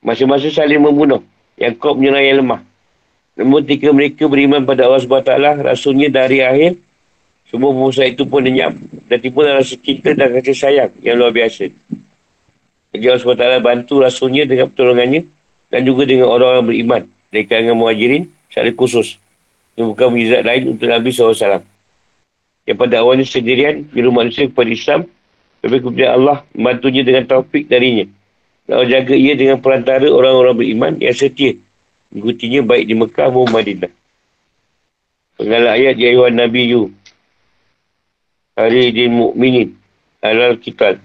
Masa-masa saling membunuh. Yang kau menyerang yang lemah. Namun ketika mereka beriman pada Allah SWT, Rasulnya dari akhir Semua pengusaha itu pun lenyap dan timbul rasa cinta dan kasih sayang yang luar biasa. Jadi Allah SWT bantu rasulnya dengan pertolongannya dan juga dengan orang-orang beriman dari kalangan muhajirin secara khusus. Ini bukan mujizat lain untuk Nabi SAW. Yang pada awalnya sendirian, biru manusia kepada Islam, tapi kemudian Allah membantunya dengan taufik darinya. Dan Allah jaga ia dengan perantara orang-orang beriman yang setia. Mengikutinya baik di Mekah maupun Madinah. Penggalan ayat ayat Nabi Yu hari di mu'minin alal kita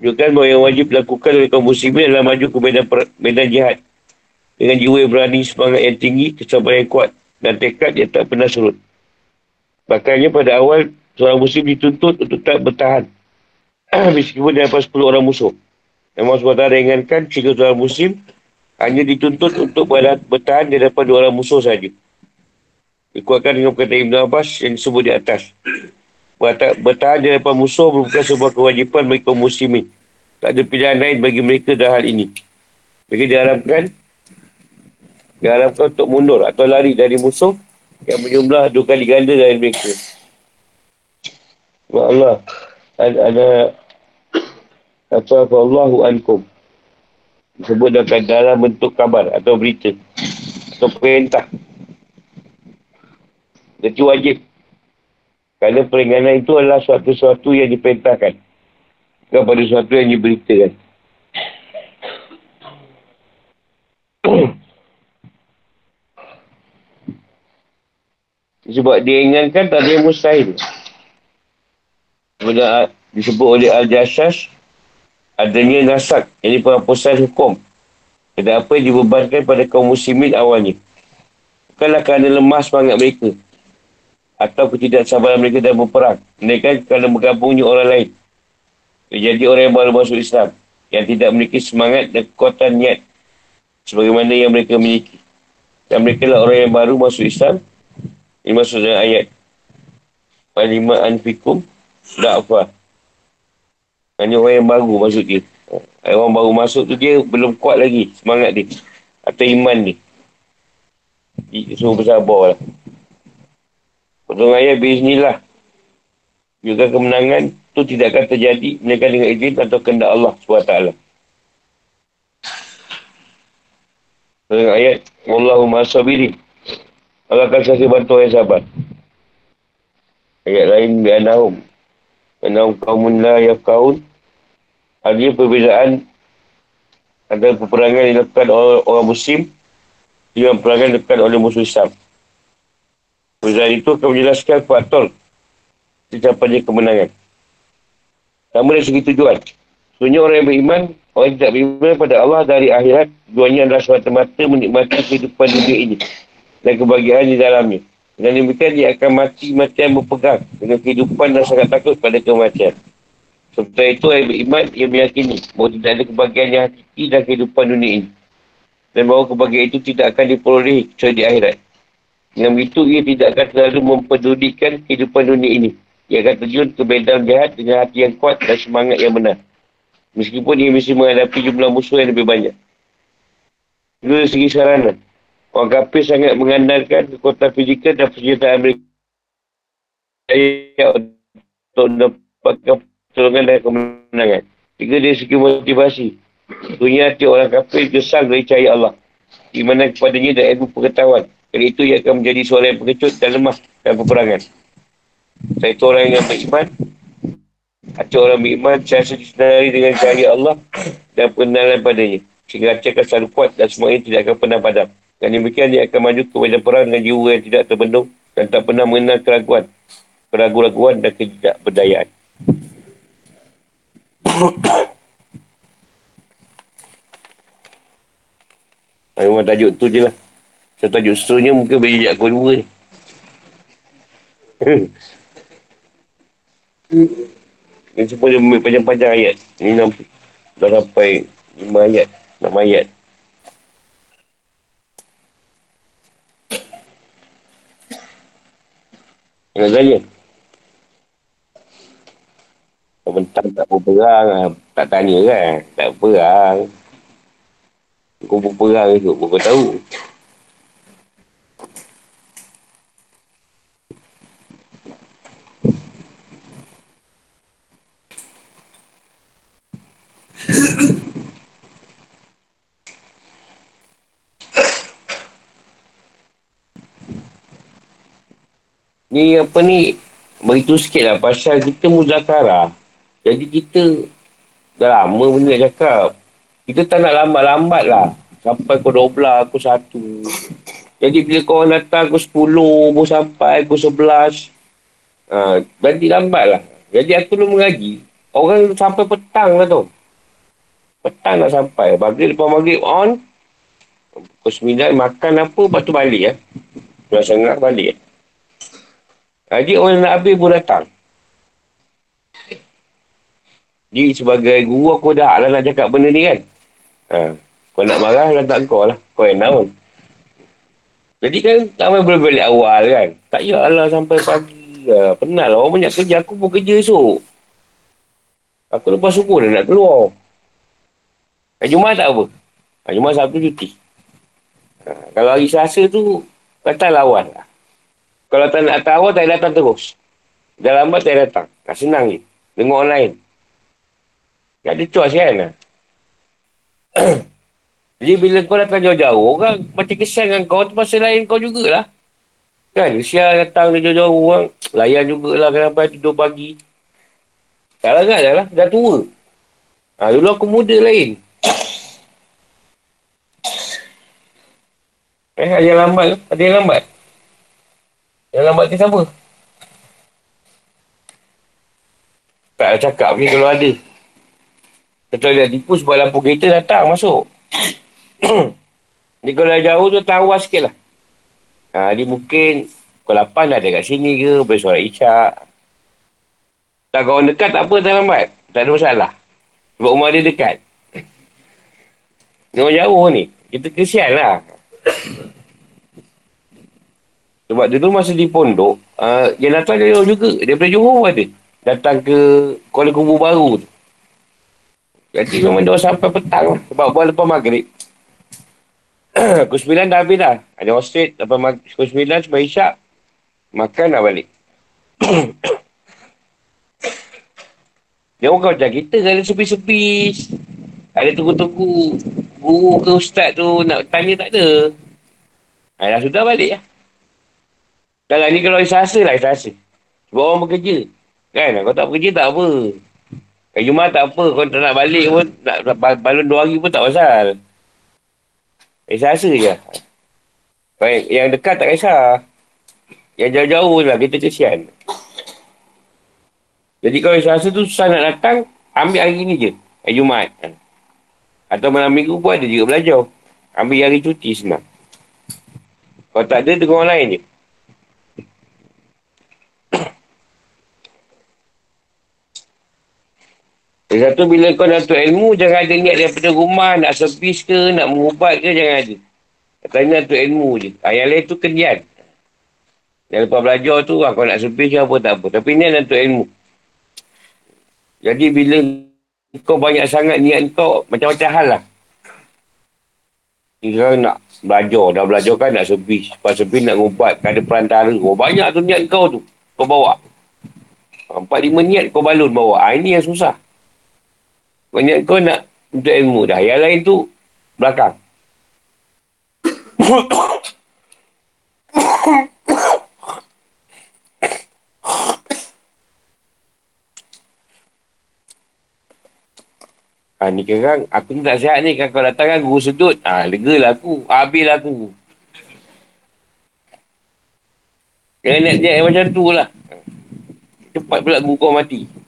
Tunjukkan bahawa yang wajib dilakukan oleh kaum muslimin adalah maju ke medan, medan jihad. Dengan jiwa yang berani, semangat yang tinggi, kesabaran yang kuat dan tekad yang tak pernah surut. Bahkannya pada awal, seorang muslim dituntut untuk tak bertahan. Meskipun dapat 10 orang musuh. Namun SWT ringankan jika seorang muslim hanya dituntut untuk bertahan di hadapan dua orang musuh saja. Dikuatkan dengan perkataan Ibn Abbas yang disebut di atas bertahan hadapan musuh merupakan sebuah kewajipan bagi kaum muslimin. Tak ada pilihan lain bagi mereka dalam hal ini. Mereka diharapkan diharapkan untuk mundur atau lari dari musuh yang berjumlah dua kali ganda dari mereka. Ya Allah. Ada, ada apa Allahu ankum. Disebut dalam bentuk kabar atau berita. Atau perintah. Jadi wajib kerana peringanan itu adalah suatu-suatu yang diperintahkan. Bukan pada suatu yang diberitakan. Sebab dia ingatkan tak ada yang mustahil. Bila disebut oleh Al-Jasas, adanya nasak, ini penghapusan hukum. Ada apa yang dibebankan pada kaum muslimin awalnya. Bukanlah kerana lemah semangat mereka atau ketidaksabaran mereka dalam berperang. Mereka kerana bergabungnya orang lain. Jadi orang yang baru masuk Islam. Yang tidak memiliki semangat dan kekuatan niat. Sebagaimana yang mereka miliki. Dan mereka lah orang yang baru masuk Islam. Ini maksud dalam ayat. Panlima anfikum da'fa. Hanya orang yang baru masuk dia. Orang baru masuk tu dia belum kuat lagi semangat dia. Atau iman dia. Semua bersabar lah. Potong ayat bismillah. Juga kemenangan itu tidak akan terjadi melainkan dengan izin atau kehendak Allah SWT. Dengan ayat Wallahu ma'asabiri. Allah akan saksi bantu yang sabar. Ayat lain bi anahum. Anahum kaumun la yafkaun. Ada perbezaan antara peperangan yang dilakukan oleh orang muslim dengan peperangan dilakukan oleh musuh Islam. Perbezaan itu akan menjelaskan faktor tercapainya kemenangan. Sama dari segi tujuan. Sebenarnya orang yang beriman, orang yang tidak beriman pada Allah dari akhirat, tujuannya adalah semata-mata menikmati kehidupan dunia ini dan kebahagiaan di dalamnya. Dan demikian dia akan mati-mati yang berpegang dengan kehidupan dan sangat takut pada kematian. Sementara itu, orang yang beriman, ia meyakini bahawa tidak ada kebahagiaan yang hakiki dalam kehidupan dunia ini. Dan bahawa kebahagiaan itu tidak akan diperolehi kecuali di akhirat. Dengan begitu, ia tidak akan terlalu mempedulikan kehidupan dunia ini. Ia akan terjun ke medan jahat dengan hati yang kuat dan semangat yang benar. Meskipun ia mesti menghadapi jumlah musuh yang lebih banyak. Itu dari segi sarana. Orang kafir sangat mengandalkan kekuatan fizikal dan persenjataan mereka. Untuk dapatkan pertolongan dan kemenangan. Tiga dari segi motivasi. Dunia hati orang kafir gesang dari cahaya Allah. Di mana kepadanya ada ilmu pengetahuan. Kerana itu ia akan menjadi suara yang pengecut dan lemah dalam peperangan. Saya itu orang yang beriman. Hati orang beriman saya disenari dengan cahaya Allah dan pengenalan padanya. Sehingga hati akan selalu kuat dan semuanya tidak akan pernah padam. Dan demikian dia akan maju ke medan perang dengan jiwa yang tidak terbendung dan tak pernah mengenal keraguan, keraguan-raguan dan ketidakberdayaan. Memang tajuk tu je lah. Saya justrunya seterusnya mungkin boleh jejak kau dua ni. Ini semua dia panjang-panjang ayat. Ini enam, Dah sampai lima ayat. Enam ayat. Jangan tanya. Bentang tak berperang, tak tanya kan. Tak berperang. Kau berperang tu, kau tahu. Ni apa ni, beritahu sikit lah pasal kita muzakarah. Jadi kita dah lama pun nak cakap. Kita tak nak lambat-lambat lah. Sampai pukul 12, pukul 1. Jadi bila kau datang pukul 10, pukul sampai pukul 11. Ha, jadi lambat lah. Jadi aku belum mengaji. Orang sampai petang lah tu. Petang nak sampai. Maghrib lepas maghrib on. Pukul 9 makan apa, lepas tu balik ya. Dah sangat balik. Jadi orang nak habis pun datang. Jadi sebagai guru aku dah lah nak cakap benda ni kan. Ha. Kau nak marah tak kau lah. Kau yang naun. Jadi kan ramai boleh balik awal kan. Tak payahlah sampai pagi. Ya, penat lah. Orang banyak kerja. Aku pun kerja esok. Aku lepas subuh dah nak keluar. Hari Jumat tak apa. Hari Jumat Sabtu cuti. Ha. Kalau hari Selasa tu, kata awal lah. Kalau tak nak awal, tak datang terus. Dah lambat, tak datang. Tak senang je. Dengar online. Tak ada choice kan? Jadi bila kau datang jauh-jauh, orang macam kesan dengan kau tu pasal lain kau jugalah. Kan? Usia datang dari jauh-jauh orang, layan jugalah kenapa tidur pagi. Tak larat dah lah, dah tua. Ha, dulu aku muda lain. Eh, ada yang lambat? Ada yang lambat? Yang lambat tu siapa? Tak ada cakap ni kalau ada. Kecuali dia tipu sebab lampu kereta datang masuk. ni kalau jauh tu tawa sikit lah. Ha, dia mungkin pukul 8 dah ada kat sini ke, boleh suara isyak. Tak kawan dekat tak apa tak lambat. Tak ada masalah. Sebab rumah dia dekat. Orang jauh ni. Kita kesian lah. Sebab dulu masa di pondok, uh, yang datang dari jauh juga. Daripada Johor ada. Datang ke Kuala Kubu Baru tu. Jadi memang dia sampai petang. Sebab buat lepas maghrib. pukul 9 dah habis dah. Ada hostel. Lepas mag- pukul 9 sebab isyak. Makan dah balik. dia orang macam kita kan ada sepi-sepi. Ada tunggu-tunggu. Guru ke ustaz tu nak tanya tak ada. Dah sudah balik lah. Kalau ni kalau Selasa lah Selasa. Sebab orang bekerja. Kan? Kau tak bekerja tak apa. Hari Jumat tak apa. Kau tak nak balik pun, nak, balon dua hari pun tak pasal. Selasa je. Baik, yang dekat tak kisah. Yang jauh-jauh lah, kita kesian. Jadi kalau Selasa tu susah nak datang, ambil hari ni je. Hari Jumat. Atau malam minggu pun ada juga belajar. Ambil hari cuti senang. Kalau tak ada, dengan orang lain je. Lagi satu, bila kau nak tu ilmu, jangan ada niat daripada rumah, nak servis ke, nak mengubat ke, jangan ada. Katanya tu ilmu je. Ah, yang lain tu kerjaan. Yang lepas belajar tu, ah, kau nak servis ke apa, tak apa. Tapi ni ada tu ilmu. Jadi bila kau banyak sangat niat kau, macam-macam hal lah. Sekarang nak belajar, dah belajar kan nak servis. Lepas servis nak ngubat, kan ada perantara. Oh, banyak tu niat kau tu, kau bawa. Empat lima niat kau balun bawa. Ah, ini yang susah. Banyak kau nak untuk ilmu dah. Yang lain tu belakang. Ha, ni sekarang aku ni tak sihat ni. Kan kau datang kan guru sedut. Ha, lega lah aku. Habis lah aku. Jangan nak niat macam tu lah. Cepat pula guru kau mati.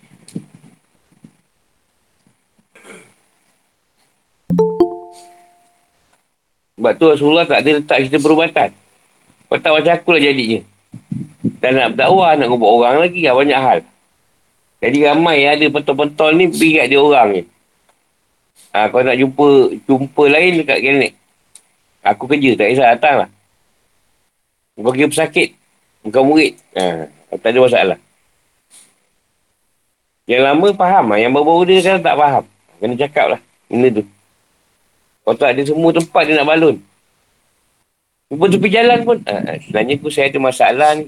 Sebab tu Rasulullah tak ada letak kita perubatan. Kau tak macam aku lah jadinya. Dan nak berdakwah, nak ngubah orang lagi lah banyak hal. Jadi ramai yang ada pentol-pentol ni pergi kat dia orang ni. Ha, kau nak jumpa jumpa lain dekat klinik. Aku kerja, tak kisah datang lah. Kau kira pesakit. Kau murid. Ha, tak ada masalah. Yang lama faham lah. Yang baru-baru dia kan tak faham. Kena cakap lah. Benda tu. Kau tak ada semua tempat dia nak balon. Jumpa tepi jalan pun. Ha, sebenarnya aku saya ada masalah ni.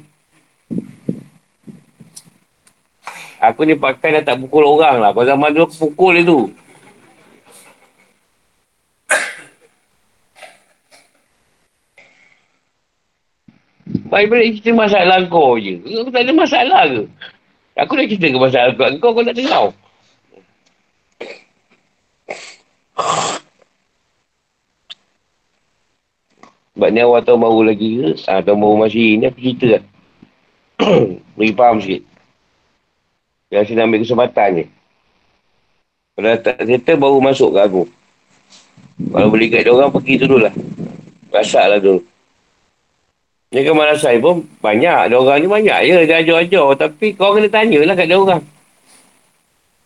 Aku ni pakai dah tak pukul orang lah. Kalau zaman dulu aku pukul dia tu. Baik balik cerita masalah kau je. Aku tak ada masalah ke? Aku dah cerita ke masalah kau. Kau kau tak dengar. Sebab ni awal tahun baru lagi ke? Ha, tahun baru masih ni aku cerita lah. Beri faham sikit. Yang saya ambil kesempatan je. Kalau tak cerita baru masuk ke aku. Kalau beli kat dia orang pergi dulu lah. Rasak lah dulu. Ni kan malas saya pun banyak. Dia orang ni banyak je. Dia ajar-ajar. Tapi kau kena tanya lah kat dia orang.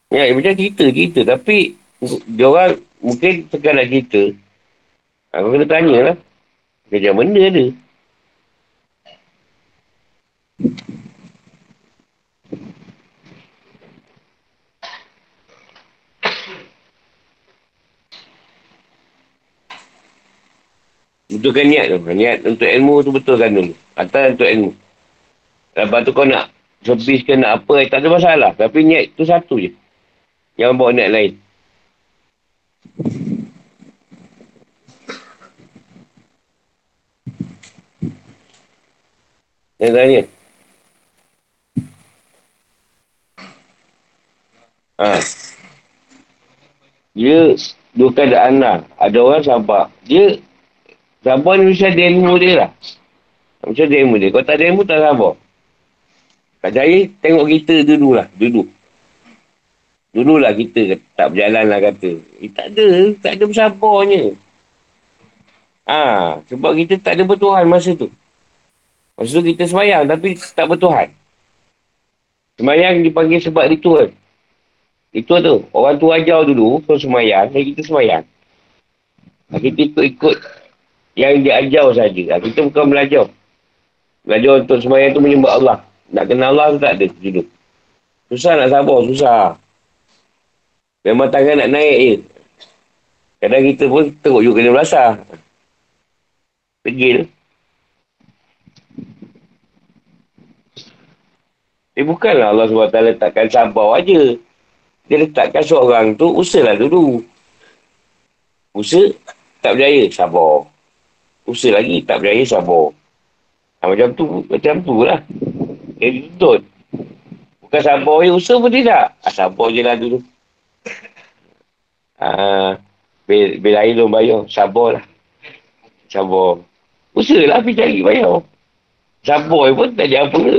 Ya, macam kita. Tapi dia orang mungkin tekan nak cerita. Aku kena tanya lah. Kerja benda dia. Betulkan niat tu. Niat untuk ilmu tu betulkan dulu. Atas untuk ilmu. Lepas tu kau nak sebis ke nak apa, tak ada masalah. Tapi niat tu satu je. Jangan bawa niat lain. Yang tanya. Ha. Dia dua keadaan lah. Ada orang sabar. Dia sabar ni ada ilmu dia lah. Ada ilmu dia. Kalau tak ilmu tak sabar. Kak Jaya tengok kita dulu lah. Dulu. Dulu lah kita tak berjalan lah kata. Eh, tak ada. Tak ada bersabarnya. Ah, ha, sebab kita tak ada bertuhan masa tu. Tu kita semayang tapi tak bertuhan. Semayang dipanggil sebab ritual. Itu tu. Orang tu ajar dulu, so semayang, dan kita semayang. Kita ikut-ikut yang dia ajar saja. Kita bukan belajar. Belajar untuk semayang tu menyembah Allah. Nak kenal Allah tu tak ada dulu. Susah nak sabar, susah. Memang tangan nak naik je. Kadang kita pun teruk juga kena belasah. Pegil. Eh bukanlah Allah SWT letakkan sabar aja. Dia letakkan seorang tu, usahalah dulu. Usaha, tak berjaya, sabar. Usaha lagi, tak berjaya, sabar. Ha, macam tu, macam tu lah. Dia dituntut. Bukan sabar je, usaha pun tidak. Ha, sabar je lah dulu. Ha, bil, bil air belum bayar, sabar lah. Sabar. Usaha lah pergi cari bayar. Sabar pun tak ada apa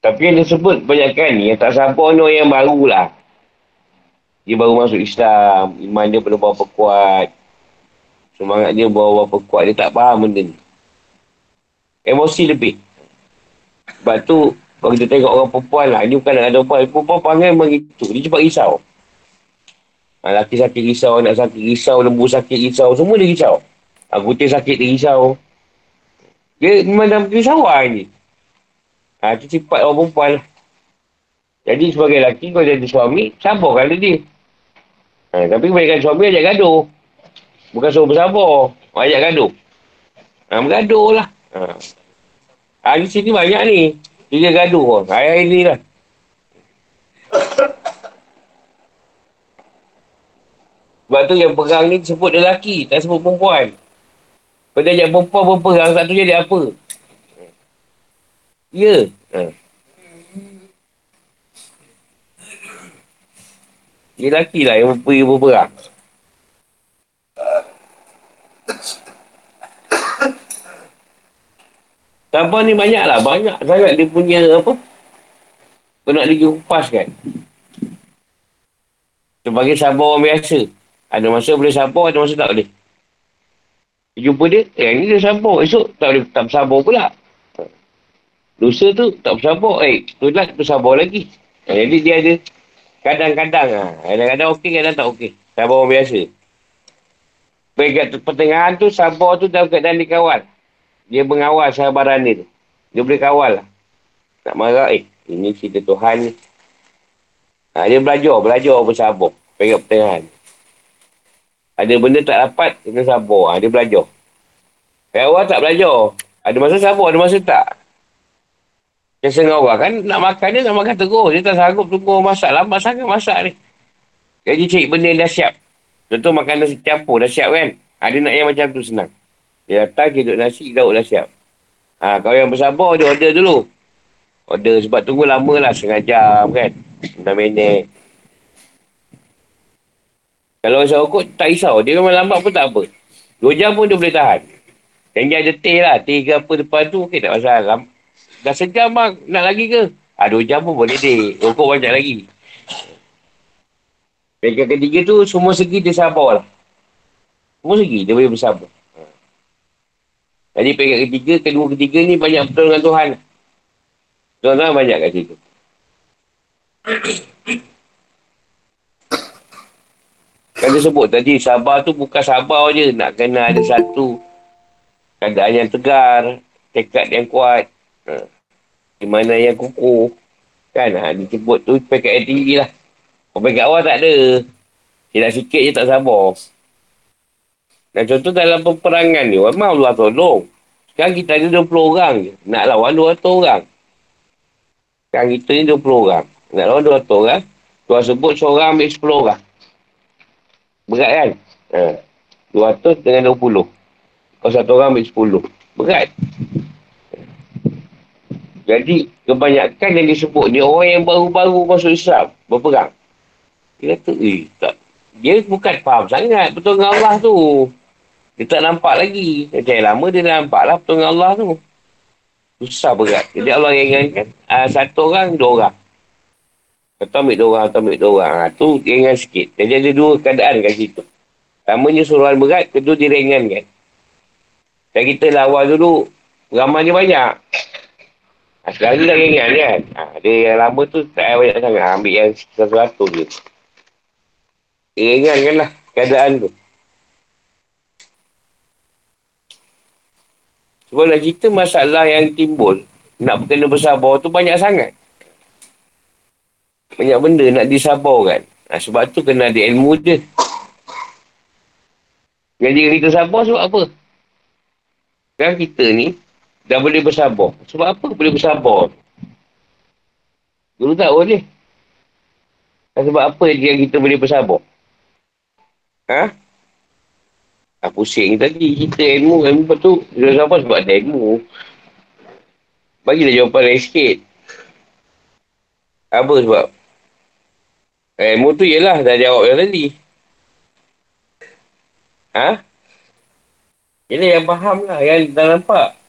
Tapi yang disebut banyakkan ni, yang tak sabar ni yang baru lah. Dia baru masuk Islam, iman dia belum berapa kuat. Semangat dia berapa kuat, dia tak faham benda ni. Emosi lebih. Sebab tu, kalau kita tengok orang perempuan lah, ni bukan nak ada perempuan. Perempuan panggil memang itu. Dia cepat risau. Ha, laki sakit risau, anak sakit risau, lembu sakit risau, semua dia risau. Ha, sakit dia risau. Dia memang dalam kerisauan ni. Ha, itu sifat orang perempuan lah. Jadi sebagai lelaki, kau jadi suami, sabar kali dia. Ha, tapi kebanyakan suami ajak gaduh. Bukan suruh bersabar. Ajak gaduh. Ha, bergaduh lah. Ha. ha sini banyak ni. Dia gaduh pun. Hari-hari ni lah. Sebab tu yang perang ni sebut lelaki, tak sebut perempuan. Pada ajak perempuan berperang, tak tu jadi apa. Ya. Ha. Dia lelaki lah yang pergi berperang. Sabar ni banyak lah. Banyak sangat dia punya apa. Kau nak lagi kupas kan. Sebagai sabar orang biasa. Ada masa boleh sabar, ada masa tak boleh. Jumpa dia, eh ni dia sabar. Esok tak boleh tak sabar pula. Dosa tu tak bersabar. Eh, tolak bersabar lagi. Ha, jadi dia ada kadang-kadang. Ha. Kadang-kadang okey, kadang tak okey. Sabar orang biasa. Pegat pertengahan tu, sabar tu dalam keadaan dia kawal. Dia mengawal sabaran dia tu. Dia boleh kawal lah. Tak marah, eh, ini cerita Tuhan ni. Ha, dia belajar, belajar bersabar. Pegat pertengahan. Ada benda tak dapat, kena sabar. Ha, dia belajar. Kayak awal tak belajar. Ada masa sabar, ada masa tak. Yang setengah orang kan nak makan dia nak makan terus. Dia tak sanggup tunggu masak. Lambat sangat masak ni. Jadi cari benda yang dah siap. Contoh makan nasi campur dah siap kan. Ha, dia nak yang macam tu senang. Dia datang, duduk nasi, daun dah siap. Ha, kalau yang bersabar, dia order dulu. Order sebab tunggu lama lah, setengah jam kan. 6 minit. Kalau saya ukur, tak risau. Dia memang lambat pun tak apa. Dua jam pun dia boleh tahan. Yang ada teh lah. Teh ke apa depan tu, okay, tak masalah. Dah sejam bang, nak lagi ke? Ah, dua jam pun boleh deh. Ukur banyak lagi. Peringkat ketiga tu, semua segi dia sabar lah. Semua segi dia boleh bersabar. Jadi peringkat ketiga, kedua ketiga ni banyak betul dengan Tuhan. Tuhan-Tuhan banyak kat situ. Kan dia sebut tadi, sabar tu bukan sabar je. Nak kena ada satu keadaan yang tegar, tekad yang kuat. Ha. Di mana yang kukuh. Kan, ha, disebut tu peringkat yang tinggi lah. Peringkat awal tak ada. Silap sikit je tak sabar. Dan contoh dalam peperangan ni, memang Allah tolong. Sekarang kita ada 20 orang je. Nak lawan 200 orang. Sekarang kita ni 20 orang. Nak lawan 200 orang. Tuan sebut seorang ambil 10 orang. Berat kan? Ha. 200 dengan 20. Kalau satu orang ambil 10. Berat. Jadi, kebanyakan yang disebut ni orang yang baru-baru masuk Islam. Berperang. Dia kata, eh, tak. Dia bukan faham sangat betul dengan Allah tu. Dia tak nampak lagi. Macam lama dia dah nampak lah betul dengan Allah tu. Susah berat. Jadi Allah ingatkan uh, satu orang, dua orang. Satu ambil dua orang, satu ambil dua orang. Ha, tu ringan sikit. Jadi ada dua keadaan kat situ. Pertamanya suruhan berat, kedua diringankan. Dan kita lawan dulu, ramanya banyak. Ha, sekarang ni dah ringan kan. Ha, dia yang lama tu tak payah banyak sangat. Ambil yang satu-satu je. Ringankan lah keadaan tu. Sebab nak cerita masalah yang timbul, nak berkena bersabar tu banyak sangat. Banyak benda nak disabarkan. Ha, sebab tu kena ada ilmu dia. Yang kita sabar sebab apa? Kan kita ni dah boleh bersabar. Sebab apa boleh bersabar? Dulu tak boleh. Dan sebab apa yang kita boleh bersabar? Ha? Ah, pusing tadi. Kita ilmu. Ilmu lepas tu. Dia sabar sebab ada ilmu. Bagilah jawapan lain sikit. Apa sebab? Ilmu tu ialah dah jawab yang tadi. Ha? Ini yang faham lah. Yang tak nampak.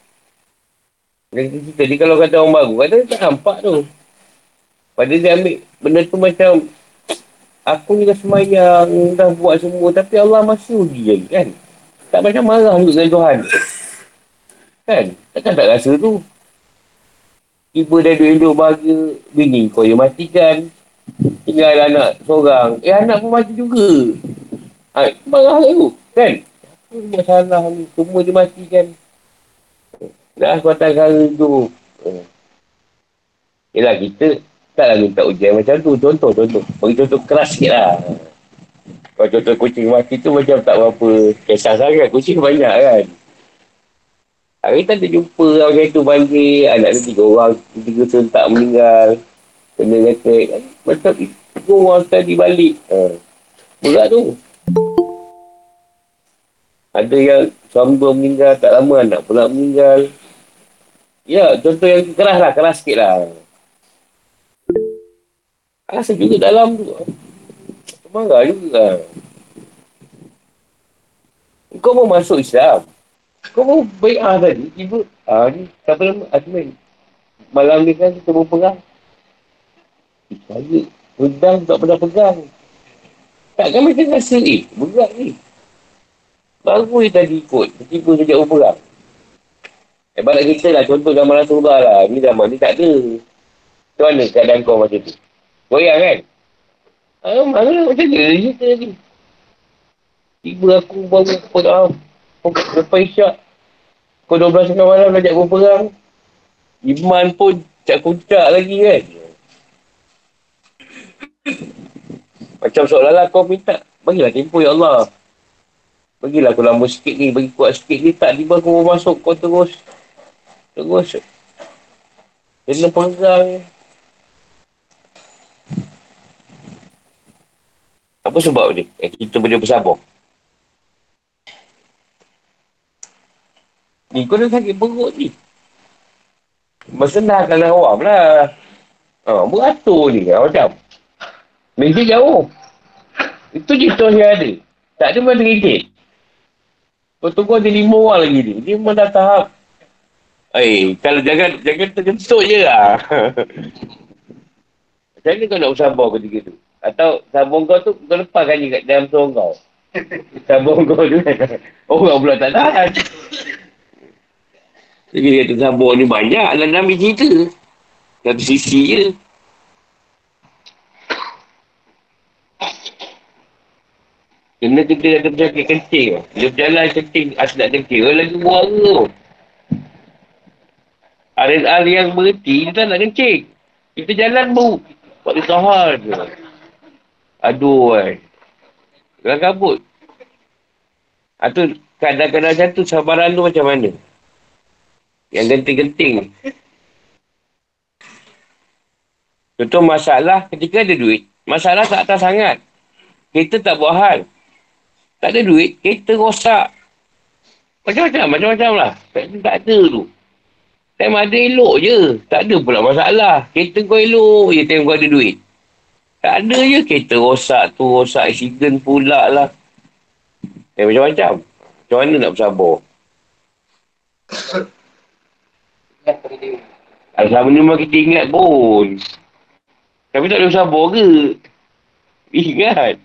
Yang kita ni kalau kata orang baru. Kata tak nampak tu. Padahal dia ambil benda tu macam aku ni dah semayang, dah buat semua, tapi Allah masih uji lagi kan. Tak macam marah juga dengan Tuhan. Kan? Takkan tak rasa tu. Tiba dah duduk-duduk bahagia, bini kau yang matikan. Tinggal anak seorang. Eh anak pun mati juga. Ha, marah tu. Kan? Apa masalah ni? Semua dia matikan. Dah sebatan kara tu. Yelah kita taklah minta ujian macam tu. Contoh, contoh. Bagi contoh keras sikit lah. Kalau contoh kucing mati tu macam tak berapa kisah sangat. Kucing banyak kan. Hari kita jumpa orang itu balik. Anak dia tiga orang. Tiga tu tak meninggal. Kena kan. Macam tiga orang tadi balik. Ha. Berat tu. Ada yang suami meninggal. Tak lama anak pula meninggal. Ya, contoh yang keras lah. Keras sikit lah. Rasa juga dalam tu. Marah juga. Kau mau masuk Islam. Kau mau baik ah tadi. Tiba. Ah ni. Siapa nama? Admin. Malam ni kan kita berperang. Saya. Pedang tak pernah pegang. Takkan macam rasa eh. Berat ni. Baru dia tadi ikut. Tiba sejak berperang. Balik kita lah. Contoh zaman Rasulullah lah. Ni zaman ni tak ada. Macam mana keadaan kau macam tu? Goyang kan? Ah, mana macam dia je tadi. Tiba aku baru perang. Lepas isyak. Kau 12 tengah malam dah jago perang. Iman pun cak kucak lagi kan. Macam seolah-olah kau minta. Bagilah tempoh ya Allah. Bagilah aku lama sikit ni. Bagi kuat sikit ni. Tak tiba aku masuk. Kau terus. Terus. Kena pegang. Apa sebab ni? Eh, kita boleh bersabar. Ni kau dah sakit perut ni. Bersenang kalau awam lah. Ha, beratur ni. Ha, macam. Meja jauh. Itu cerita yang ada. Tak ada mana ngikit. Kau tunggu ada lima orang lagi ni. Dia memang dah tahap. Eh, kalau jangan jangan terkentut je lah. Macam mana kau nak bersabar ketika tu? Atau sabun kau tu kau lepaskan je kat dalam seorang kau. Sabun kau tu kan. Orang pula tak tahan. Jadi dia kata sabun ni banyak lah dalam cerita. Satu sisi je. Kena kita ada penyakit kencing. Dia berjalan kencing, asal nak kencing. Lagi buang tu. Ada yang berhenti, dia tak nak kencing. Kita jalan bu. Buat dia tahan je. Aduh, kan. Orang kabut. Atau kadang-kadang macam tu, sabaran tu macam mana? Yang genting-genting. Contoh masalah ketika ada duit. Masalah tak atas sangat. Kita tak buat hal. Tak ada duit, kereta rosak. Macam-macam, macam-macam lah. Tak, tak ada tu. Time ada elok je. Tak ada pula masalah. Kereta kau elok je time kau ada duit. Tak ada je kereta rosak tu, rosak accident pula lah. Eh, macam-macam. Macam mana nak bersabar? Selama ni memang kita ingat pun. Tapi tak ada bersabar ke? Ingat.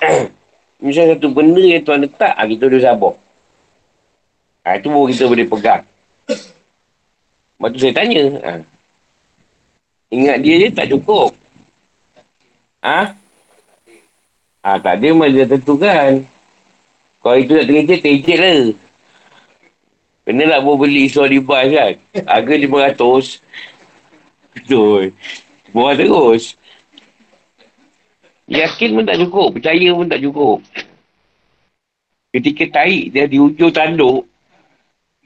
Misal satu benda yang Tuan letak, ha, kita boleh sabar. Ha, itu baru kita boleh pegang. Lepas tu saya tanya. Ha. Ingat dia je tak cukup. Ha? Ha, tak ada memang dia tentukan. Kalau itu nak terjejit, terjejit lah. Kena nak buat beli suara di bas kan. Harga RM500. Betul. Buat terus. Yakin pun tak cukup. Percaya pun tak cukup. Ketika taik dia di ujung tanduk,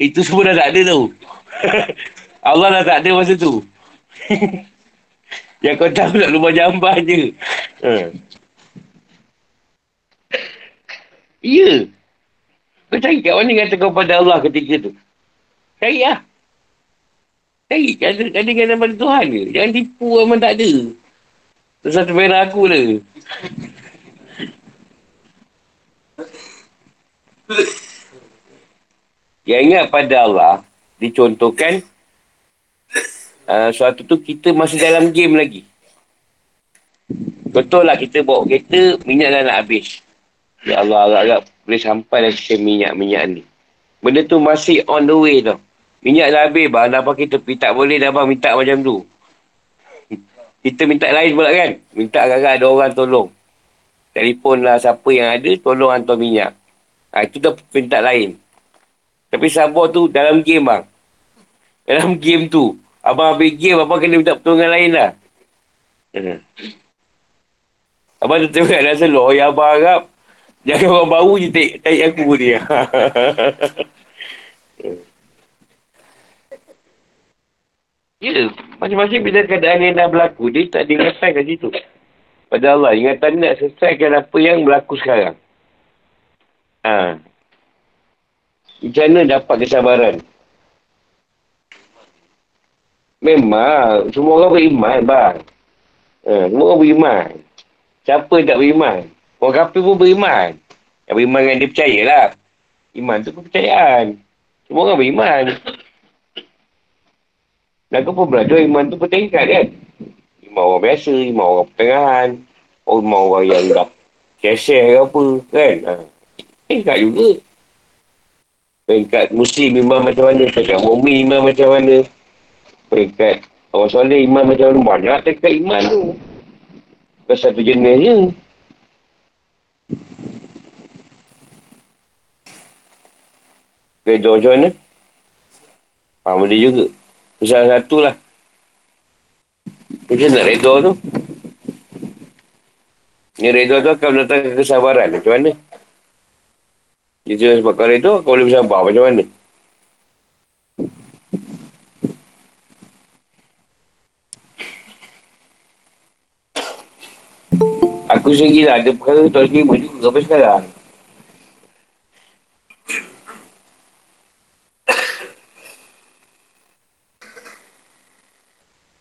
itu semua dah tak ada tu. Allah dah tak ada masa tu. Yang kau tahu nak lupa jambar je. Ha. Ya. Kau cari kat mana kata kau pada Allah ketika tu? Cari lah. Cari. Kadang-kadang pada Tuhan ke? Jangan tipu memang tak ada. Terus satu merah aku lah. Yang ingat pada Allah, dicontohkan uh, suatu tu kita masih dalam game lagi. Betul lah kita bawa kereta, minyak dah nak habis. Ya Allah, agak-agak boleh sampai dah sisa minyak-minyak ni. Benda tu masih on the way tau. Minyak dah habis, bang. Dah pakai tepi. Tak boleh dah bang minta macam tu. Kita minta lain pula kan. Minta agak-agak ada orang tolong. Telefon lah siapa yang ada, tolong hantar minyak. Ha, itu dah minta lain. Tapi sabar tu dalam game bang. Dalam game tu. Abang habis game, abang kena minta pertolongan lain lah. Hmm. Abang tu tengok dah selok. Oh, ya abang harap. Jangan orang baru je taik aku dia. Ya, macam-macam bila keadaan yang dah berlaku, dia tak ada ingatan kat situ. Pada Allah, ingatan nak selesaikan apa yang berlaku sekarang. Ha. Macam mana dapat kesabaran? Memang, semua orang beriman, bang. Ha, semua orang beriman. Siapa tak beriman? Orang kafir pun beriman. Yang beriman dengan dia percayalah. Iman tu kepercayaan. Semua orang beriman. Kau pun belajar iman tu bertingkat kan? Iman orang biasa, iman orang pertengahan, iman orang yang dah share-share ke apa, kan? Ha. Tingkat juga. Peringkat muslim iman macam mana, peringkat mu'min iman macam mana, peringkat orang soleh iman macam mana, banyak tingkat iman tu. Bukan satu jenis je. Macam mana? Ha, boleh juga. Salah satu lah. Macam nak redor tu. Ni redor tu akan datang kesabaran. Macam mana? Jadi sebab kau redor, kau boleh bersabar. Macam mana? Aku sendiri lah. Ada perkara tu tak terima juga sampai sekarang.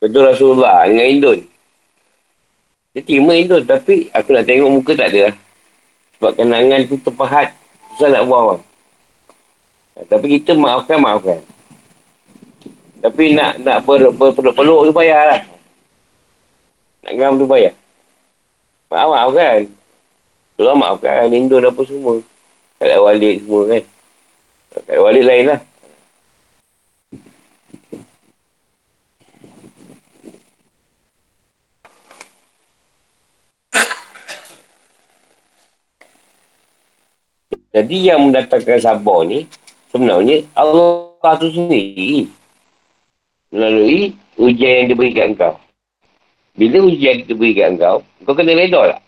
Betul Rasulullah dengan Indun. Dia terima Indun tapi aku nak tengok muka tak ada lah. Sebab kenangan tu terpahat. Susah nak buang orang. Tapi kita maafkan, maafkan. Tapi nak nak ber, ber, ber, peluk tu payah lah. Nak ngam tu payah. Maaf, maaf kan. Tuhan maafkan. Indun apa semua. Tak ada walik semua kan. Tak ada walik lain lah. Jadi yang mendatangkan sabar ni sebenarnya Allah tu sendiri melalui ujian yang diberikan kau. Bila ujian yang diberikan kau, kau kena reda tak?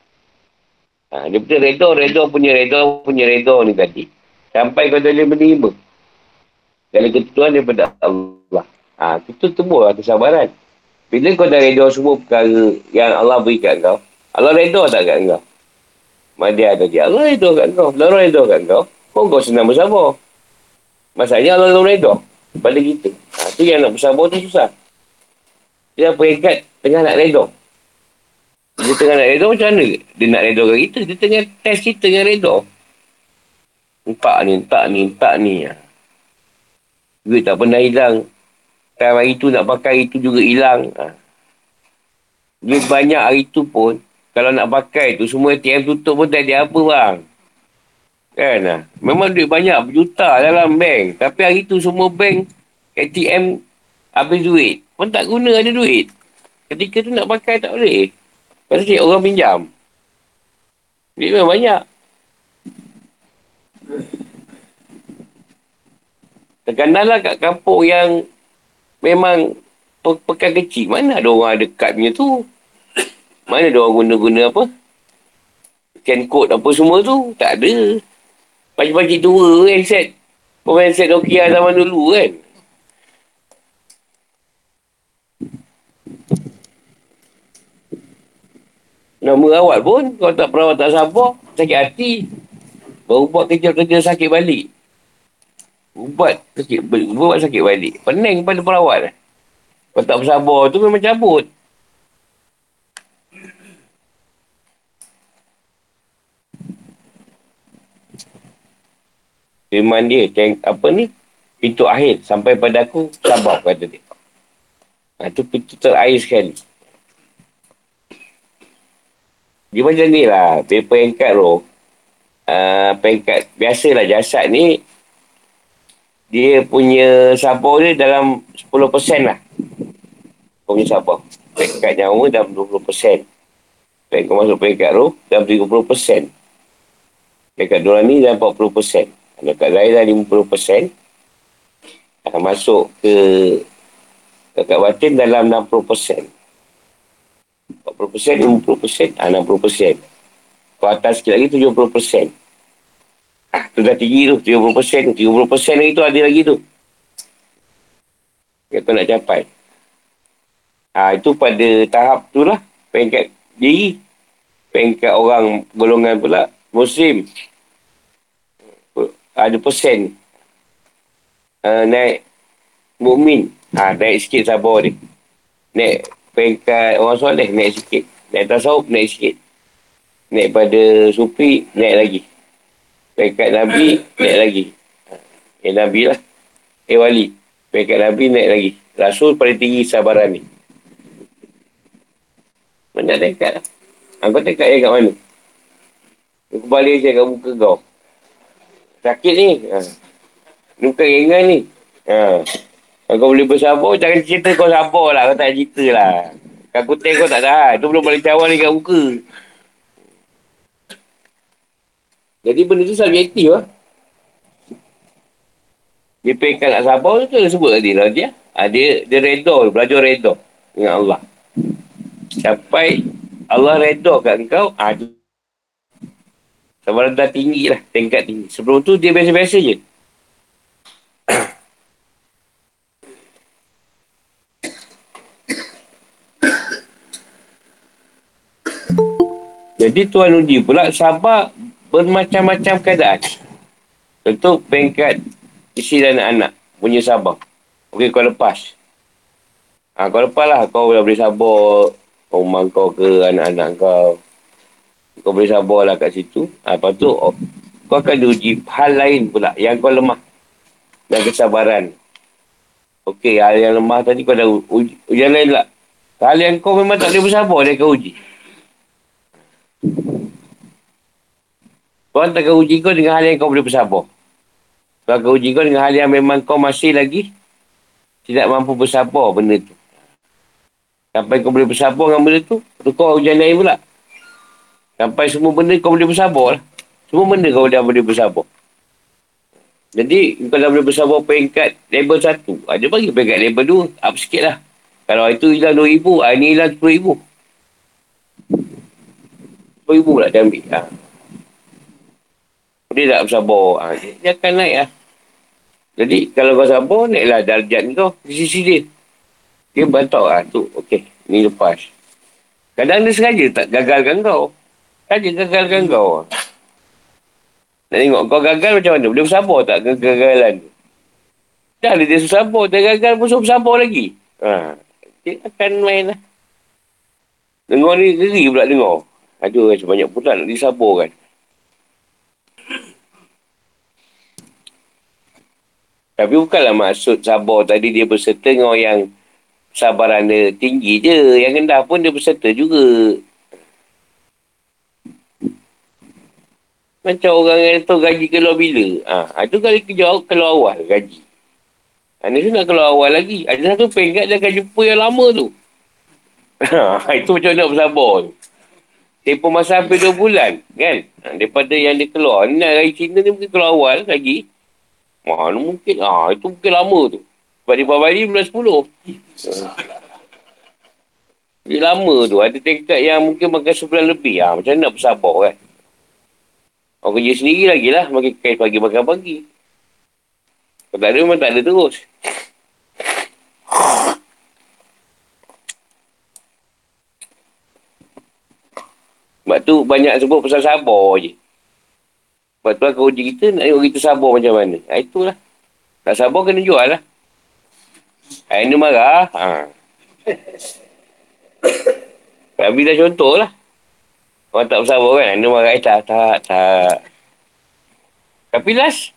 Ha, dia punya reda, reda punya reda, punya reda ni tadi. Sampai kau boleh menerima. Kalau ketentuan daripada Allah. Ha, itu semua kesabaran. Bila kau dah reda semua perkara yang Allah berikan kau, Allah reda tak kat kau? Madia tadi. Allah reda kat kau. Allah reda kat kau. Kau kau senang bersabar. Masalahnya Allah belum reda pada kita. Ha, tu yang nak bersabar tu susah. Dia peringkat tengah nak reda. Dia tengah nak reda macam mana? Dia nak reda kita. Dia tengah test kita dengan reda. Entak ni, entak ni, entak ni. Ha. Duit tak pernah hilang. Time hari tu nak pakai itu juga hilang. Ha. Duit banyak hari tu pun kalau nak pakai tu, semua ATM tutup pun tak ada apa bang. Kan. Memang duit banyak, berjuta dalam bank. Tapi hari tu semua bank, ATM habis duit. Pun tak guna ada duit. Ketika tu nak pakai tak boleh. Pasal cik orang pinjam. Duit memang banyak. Terkadang kat kampung yang memang pekan kecil. Mana ada orang dekat punya tu? Mana dia orang guna-guna apa? Scan code apa semua tu? Tak ada. Pakcik-pakcik tua handset. Pemain handset Nokia zaman dulu kan? Nak merawat pun, kalau tak perawat tak sabar, sakit hati. Baru buat kerja-kerja sakit balik. Ubat sakit, buat sakit balik. Pening pada perawat. Kalau tak bersabar tu memang cabut. Firman dia yang apa ni? Pintu akhir sampai pada aku sabar kata dia. Ha, tu pintu terakhir sekali. Dia macam ni lah dia peringkat roh uh, peringkat biasalah jasad ni dia punya sabar dia dalam 10% lah. Punya sabar. Peringkat nyawa dalam 20% peringkat masuk peringkat roh dalam 30% peringkat nurani dalam 40% Dekat Zahir dah 50%. Akan masuk ke dekat batin dalam 60%. 40%, 50%, ah, 60%. Ke atas sikit lagi 70%. Ah, tu dah tinggi tu, 70%. 30% lagi tu ada lagi tu. Yang tu nak capai. Ah, itu pada tahap tu lah. Pengkat diri. Pengkat orang golongan pula. Muslim ada persen. Uh, naik mukmin. Ha, naik sikit sabar dia. Naik peringkat orang soleh naik sikit. Naik tasawuf naik sikit. Naik pada sufi naik lagi. Peringkat Nabi naik lagi. Ha, eh Nabi lah. Eh wali. Peringkat Nabi naik lagi. Rasul paling tinggi sabaran ni. Mana dekat lah? Aku dekat ya kat mana? Aku balik je kat muka kau. Sakit ni. Ha. Luka ringan ni. Ha. Kalau kau boleh bersabar, jangan cerita kau sabar lah. Kau tak cerita lah. Kau kuting kau tak tahan. Tu belum balik cawan ni kat muka. Jadi benda tu subjektif lah. Dia pengen nak sabar tu, dia sebut tadi lah dia. Ha, dia, dia reda, belajar reda dengan Allah. Sampai Allah reda kat kau, ha, Sabaran dah tinggi lah, tingkat tinggi. Sebelum tu dia biasa-biasa je. Jadi Tuhan uji pula sabar bermacam-macam keadaan. Untuk pengkat isi dan anak punya sabar. Okey, kau lepas. Ha, kau lepas lah. Kau dah boleh sabar rumah kau ke anak-anak kau. Kau boleh sabar lah kat situ. Ha, lepas tu, oh, kau akan diuji hal lain pula yang kau lemah. Dan kesabaran. Okey, hal yang lemah tadi kau dah uji. Ujian lain lah. Hal yang kau memang tak boleh bersabar, dia akan uji. Tuhan tak akan uji kau dengan hal yang kau boleh bersabar. Tuhan akan uji kau dengan hal yang memang kau masih lagi tidak mampu bersabar benda tu. Sampai kau boleh bersabar dengan benda tu, tu kau ujian lain pula. Sampai semua benda kau boleh bersabar lah. Semua benda kau dah boleh bersabar. Jadi, kau dah boleh bersabar peringkat level satu. Ada ah, bagi peringkat level dua. Up sikit lah. Kalau itu hilang dua ribu, ah, ini hilang sepuluh ribu. Sepuluh ribu pula dia ambil. Ha. Dia tak bersabar. Ha. Dia akan naik lah. Jadi, kalau kau sabar, naiklah darjat kau di sisi dia. Dia bantu lah. Tu, okey. Ni lepas. Kadang dia sengaja tak gagalkan kau. Saja gagalkan kau. Nak tengok kau gagal macam mana? Boleh bersabar tak kegagalan tu? Dah dia susah sabar. Dia gagal pun suruh bersabar lagi. Ha. Dia akan main lah. Dengar ni geri pula dengar. Aduh, macam banyak pula nak disabarkan. Tapi bukanlah maksud sabar tadi dia berserta dengan yang sabaran dia tinggi je. Yang rendah pun dia berserta juga. Macam orang yang tahu gaji keluar bila. Ha, itu kali kerja keluar awal gaji. Ha, ni nak keluar awal lagi. Ada satu pengkat dia akan jumpa yang lama tu. Ha, itu macam nak bersabar tu. Tempoh masa hampir dua bulan. Kan? Ha, daripada yang dia keluar. Ni nak gaji Cina ni mungkin keluar awal lagi. Mana mungkin. Ah, ha, itu mungkin lama tu. Sebab dia bawah bulan sepuluh. Ha. Dia lama tu. Ada tingkat yang mungkin makan sebulan lebih. Ha, macam nak bersabar kan? Orang kerja sendiri lagi lah. Makan kain pagi, makan pagi. Kalau tak ada, memang tak ada terus. Sebab tu banyak sebut pasal sabar je. Sebab tu aku uji kita nak tengok kita sabar macam mana. Ha, itulah. Tak sabar kena jual lah. Ha, ini marah. Ha. Tapi dah contoh lah. Orang tak bersabar kan? Dia marah, eh, tak, tak, tak. Tapi last,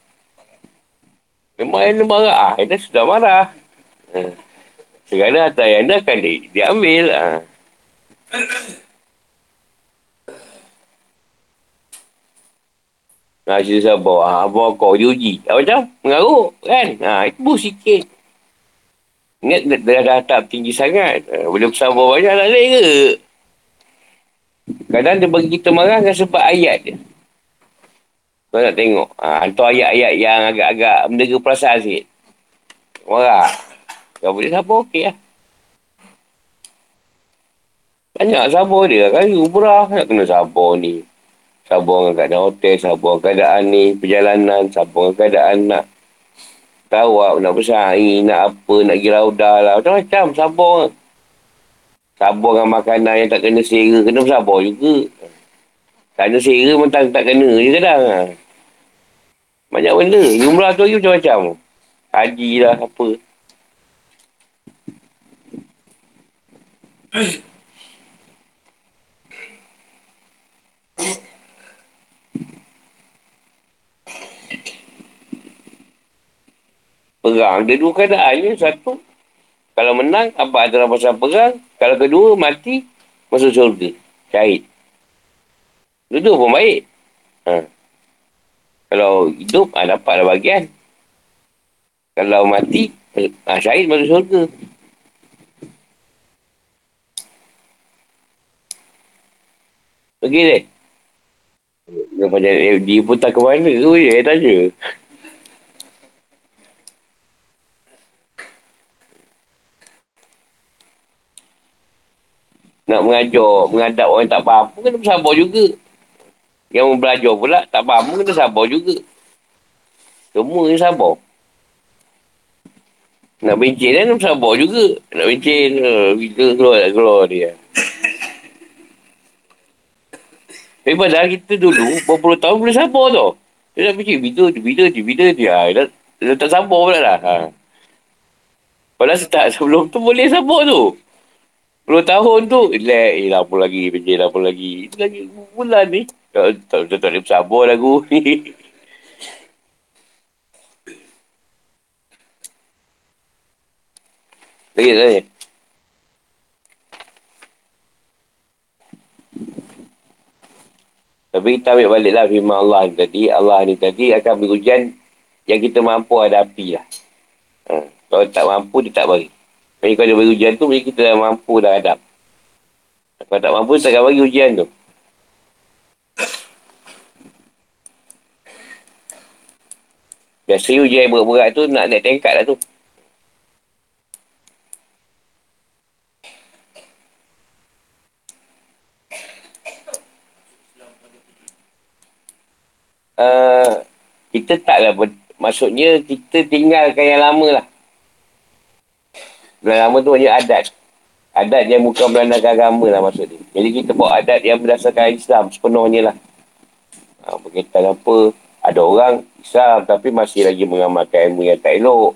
memang yang dia marah. Ah, dia sudah marah. Ha. Segala harta yang dia akan di, diambil. Ha. Nah, cerita sabar. Ha, abang kau diuji. Ha, macam? Mengaruk kan? Ha, itu bus sikit. Ingat dah, dah, dah tak tinggi sangat. Ha, boleh bersabar banyak tak boleh ke? Kadang dia bagi kita marah kan sebab ayat dia. Kau nak tengok. Ha, hantar ayat-ayat yang agak-agak mendega perasaan sikit. Marah. Kau boleh sabar okey lah. Banyak sabar dia kan. Umrah nak kena sabar ni. Sabar dengan keadaan hotel, sabar dengan keadaan ni, perjalanan, sabar dengan keadaan nak tawak, nak bersaing, nak apa, nak pergi raudah lah. Macam-macam sabar. Sabar dengan makanan yang tak kena sera, kena bersabar juga. Tak kena sera pun tak, tak kena je kadang. Banyak benda. Jumlah tu lagi macam-macam. Haji lah, apa. Perang. Dia dua keadaan Satu, kalau menang, apa adalah pasal perang. Kalau kedua, mati, masuk syurga. Syahid. Dua-dua pun baik. Ha. Kalau hidup, ha, dapatlah bagian. Kalau mati, ha, syahid masuk syurga. Pergi deh. Dia, pun tak ke mana tu, dia tanya. Nak mengajar, mengadap orang tak faham pun kena bersabar juga. Yang belajar pula tak faham pun kena sabar juga. Semua yang sabar. Nak bencin kan bersabar juga. Nak bencin, uh, kita keluar tak keluar dia. Tapi padahal kita dulu, berpuluh tahun boleh sabar tau. Dia je, bila je, bila je. Ha, dah, dah tak sabar pula lah. Ha. Padahal start sebelum tu boleh sabar tu. 10 tahun tu, relax, eh, lama lagi, kerja lama lagi. Lagi bulan ni. Tak, tak, tak, tak boleh bersabar lagu ni. Lagi tak tanya? Tapi kita ambil baliklah firman Allah ni tadi. Allah ni tadi akan beri hujan yang kita mampu hadapi lah. Ha. Kalau tak mampu, dia tak bagi. Jadi kalau dia beri hujan tu, kita dah mampu dah hadap. Kalau tak mampu, tak akan bagi hujan tu. Biasa hujan yang berat-berat tu, nak naik tingkat lah tu. Uh, kita taklah ber- maksudnya kita tinggalkan yang lama lah. Lama tu hanya adat. Adat yang bukan berlandaskan agama lah maksudnya. Jadi kita bawa adat yang berdasarkan Islam sepenuhnya lah. Ha, berkaitan apa, ada orang Islam tapi masih lagi mengamalkan ilmu yang tak elok.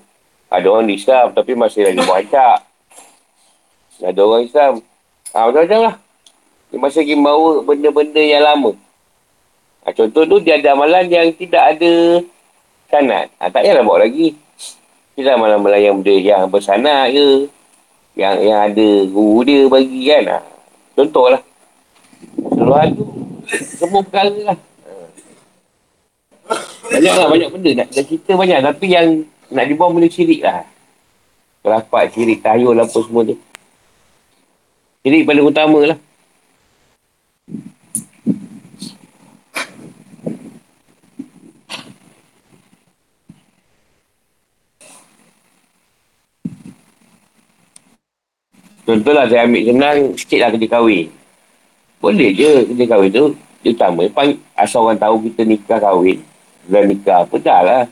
Ada orang Islam tapi masih lagi muacak. Ada orang Islam. Ha, macam-macam lah. Dia masih lagi bawa benda-benda yang lama. Ha, contoh tu dia ada amalan yang tidak ada sanat. Ha, tak payahlah bawa lagi. Kita amalan-amalan yang benda yang bersanat ke. Yang yang ada guru dia bagi kan. Ha, contoh lah. Seluruhan tu semua perkara lah. Banyak lah, banyak benda. Nak, nak cerita banyak. Tapi yang nak dibawa benda syirik lah. Kelapak, syirik, tahyul apa semua tu. Syirik paling utama lah. Contohlah saya ambil senang sikit lah kerja kahwin. Boleh je kerja kahwin tu. Dia utama. Asal orang tahu kita nikah kahwin. Bulan nikah apa dah lah.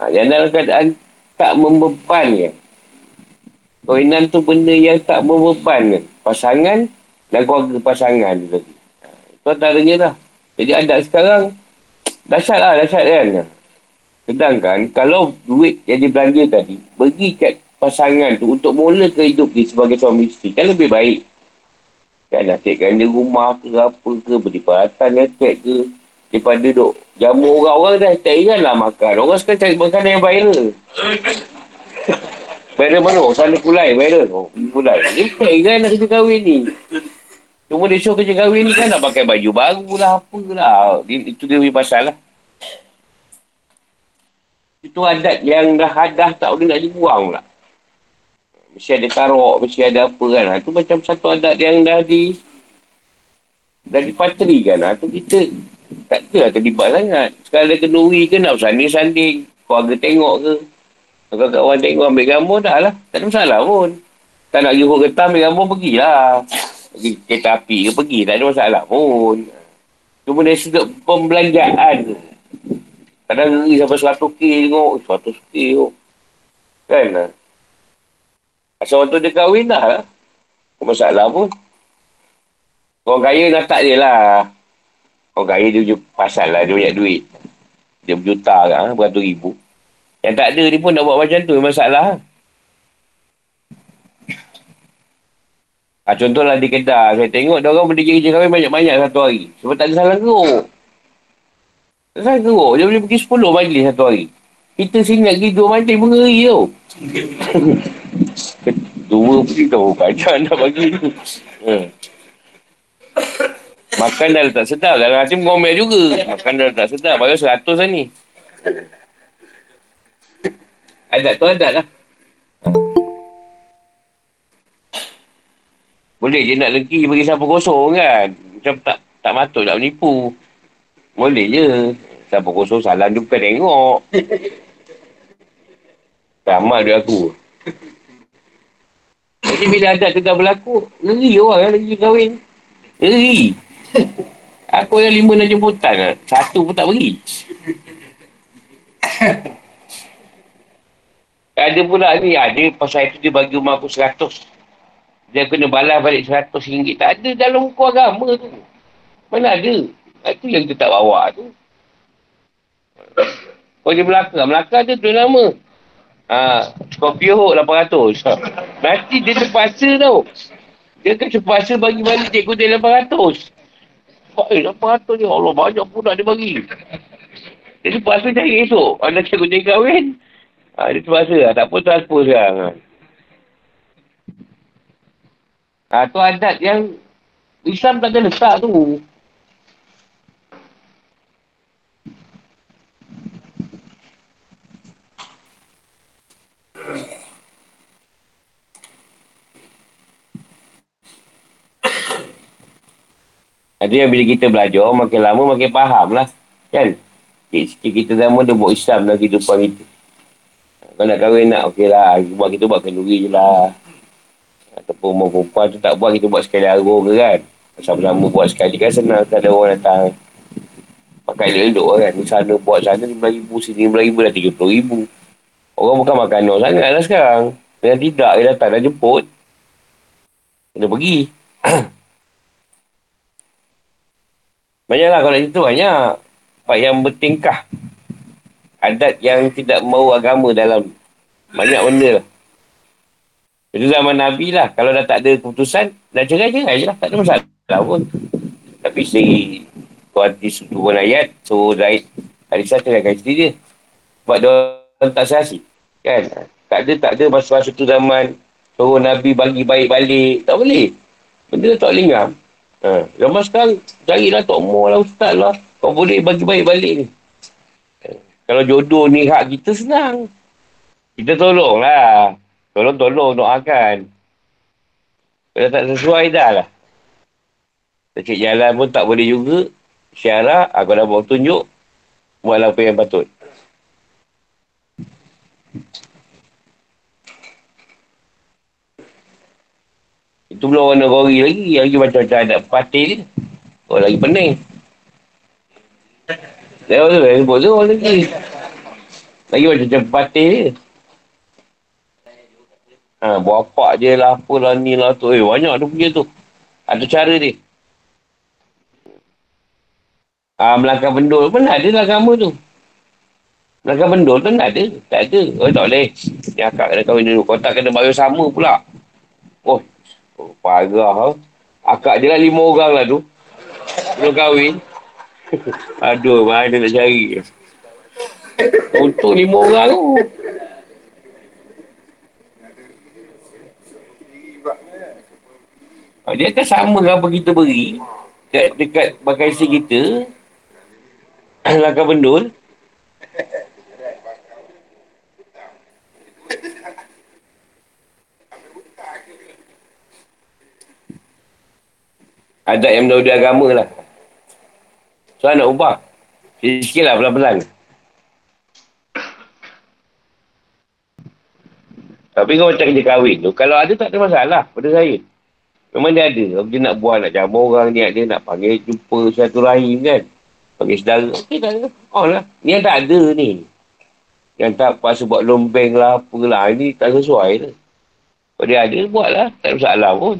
Ha, yang dalam keadaan tak membeban je. Kawinan tu benda yang tak membeban Pasangan dan keluarga pasangan tu tadi. Ha, itu antaranya lah. Jadi adat sekarang dahsyat lah, dahsyat kan. Sedangkan kalau duit yang dibelanja tadi, bagi kat pasangan tu untuk mula ke hidup dia sebagai suami isteri kan lebih baik. Kan nasibkan dia rumah ke apa ke beri perhatian ngetek ke. Daripada duk jamu orang-orang dah tak ingat lah makan. Orang sekarang cari makanan yang viral. Viral mana? Oh sana pulai viral. Oh pulai dia tak ingat nak kerja kahwin ni. Cuma dia show kerja kahwin ni kan nak pakai baju baru lah apa lah. Itu dia punya pasal lah itu adat yang dah hadah tak boleh nak dibuang pula mesti ada tarok, mesti ada apa kan. Itu ha, macam satu adat yang dah di dah dipatri kan. Itu ha, kita tak ada lah terlibat sangat. Ada kenuri ke nak sanding-sanding. Keluarga tengok ke. Kalau kawan tengok ambil gambar dah lah. Tak ada masalah pun. Tak nak jumpa getah ambil gambar pergilah. Pergi kereta api ke pergi. Tak ada masalah pun. Cuma dari sudut pembelanjaan Kadang ngeri sampai 100k tengok. 100k tengok. Kan lah. Asal orang tu dia kahwin dah lah. Tak masalah pun. Orang kaya nak tak dia lah. Orang kaya dia pasal lah. Dia banyak duit. Dia berjuta kan. Beratus ribu. Yang tak ada dia pun nak buat macam tu. Masalah. Ha, contohlah di Kedah. Saya tengok dia orang berdiri kerja kahwin banyak-banyak satu hari. Sebab tak ada salah geruk. Tak salah geruk. Dia boleh pergi 10 majlis satu hari. Kita sini nak pergi dua majlis pun ngeri tau. Dua pun tahu kacau nak bagi ni. Hmm. Makan dah tak sedap. Dalam hati ngomel juga. Makan dah tak sedap. Baru seratus lah ni. Adat tu adat lah. Boleh je nak legi bagi siapa kosong kan. Macam tak tak matut nak menipu. Boleh je. Siapa kosong salam bukan tengok. Ramal dia aku. Jadi bila adat tu dah berlaku, ngeri orang yang lagi kahwin. Ngeri. Aku yang lima nak jemputan lah. Satu pun tak pergi. ada pula ni, ada pasal itu dia bagi rumah aku seratus. Dia kena balas balik seratus ringgit. Tak ada dalam hukum agama tu. Mana ada? Itu yang kita tak bawa tu. Kau dia Melaka. Melaka ada tu nama. Ha, Scorpio 800. Nanti dia terpaksa tau. Dia kan terpaksa bagi balik cikgu dia 800. Eh, 800 ni. Allah, banyak pun nak dia bagi. Dia terpaksa cari esok. Ada cikgu dia kahwin. Ha, dia terpaksa lah. Tak apa transfer sekarang. Ha, tu adat yang Islam tak ada letak tu. Yang bila kita belajar, makin lama makin faham lah. Kan? Sikit-sikit kita sama dia buat Islam dalam kehidupan kita. Kalau nak kahwin nak, okey lah. Buat kita buat kenduri je lah. Ataupun mau perempuan tu tak buat, kita buat sekali arung ke kan. Sama-sama buat sekali kan senang. Tak ada orang datang. Pakai elok-elok kan. Di sana buat sana RM5,000, sini RM5,000 dah RM30,000. Orang bukan makan no sangat lah sekarang. Dengan tidak, dia datang dah jemput. Kena pergi. Banyaklah kalau itu banyak. Pak yang bertingkah. Adat yang tidak mahu agama dalam. Banyak benda lah. Itu zaman Nabi lah. Kalau dah tak ada keputusan, dah cerai-cerai je lah. Tak ada masalah pun. Tapi si Tuanti turun ayat, suruh Zaid Alisa ceraikan isteri dia. Sebab dia orang tak sahasi. Kan? Tak ada, tak ada masa-masa tu zaman suruh Nabi bagi baik balik. Tak boleh. Benda tak boleh ngam. Ha. Zaman sekarang, carilah Tok Mo lah, Ustaz lah. Kau boleh bagi baik balik ni. Ha. Kalau jodoh ni hak kita senang. Kita tolong lah. Tolong-tolong doakan. Kalau tak sesuai dah lah. Cik jalan pun tak boleh juga. Syarat, aku dah buat tunjuk. Buatlah apa yang patut. Itu belum warna gori lagi. Lagi macam-macam ada patil. Oh, lagi pening. Lewat tu, sebut tu lagi. Lagi macam-macam patil je. Ha, buat apa je lah, apalah ni lah tu. Eh, banyak tu punya tu. Ada cara dia. Ha, Melangkah bendul pun ada lah agama tu. Melangkah bendul tu tak ada. Tak ada. Oh, tak boleh. Ni akak kena kahwin dulu. Kau tak kena bayar sama pula. Oh, Parah. Akak je lah lima orang lah tu. Belum kahwin. Aduh, mana nak cari. Untuk lima orang tu. Ah, dia akan sama apa kita beri. Dekat, dekat bagasi kita. Langkah bendul. Adat yang mendahului agama lah. So, nak ubah. Sikit lah pelan-pelan. Tapi kau macam kerja kahwin tu, kalau ada tak ada masalah pada saya. Memang dia ada. Kalau dia nak buat, nak jamu orang ni, dia nak panggil jumpa satu rahim kan. Panggil saudara. Okey tak ada. Oh lah. Ni yang tak ada ni. Yang tak pasal buat lombeng lah, apalah. Ini tak sesuai lah. Kalau dia ada, buat lah. Tak ada masalah pun.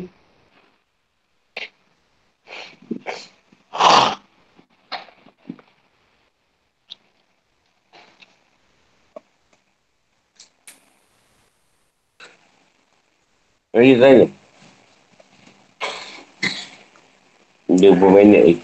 Lagi tanya. Dia berminit lagi.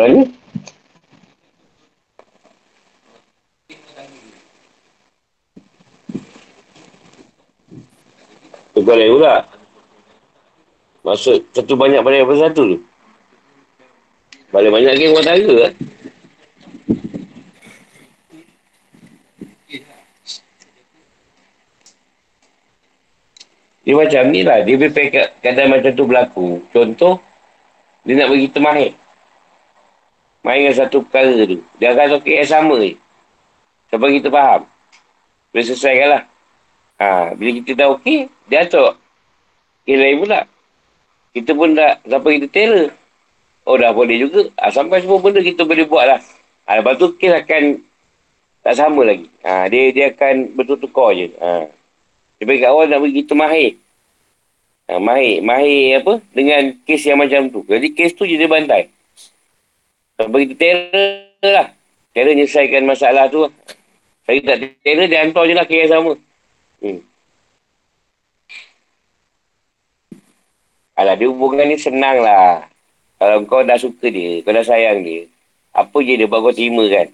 Soalannya? Tukar lain pula. Maksud satu banyak pada apa satu tu. Balik banyak lagi rumah tangga lah. Dia macam ni lah. Dia prepare keadaan macam tu berlaku. Contoh, dia nak bagi kita mahir. Main dengan satu perkara tu. Dia akan okey yang sama je. Sampai kita faham. Boleh selesaikan lah. Ha, bila kita dah okey, dia atur. Okey lain pula. Kita pun tak sampai kita terror. Oh dah boleh juga. Ha, sampai semua benda kita boleh buat lah. Ha, lepas tu kes akan tak sama lagi. Ha, dia dia akan betul-tukar je. Ha. Dia bagi awal nak bagi kita mahir. Ha, mahir. Mahir apa? Dengan kes yang macam tu. Jadi kes tu je dia bantai. Sampai kita terror lah. Terror menyelesaikan masalah tu lah. Saya tak terror, dia hantar je lah yang sama. Hmm. Alah, dia hubungan ni senang lah. Kalau kau dah suka dia, kau dah sayang dia, apa je dia buat kau terima kan?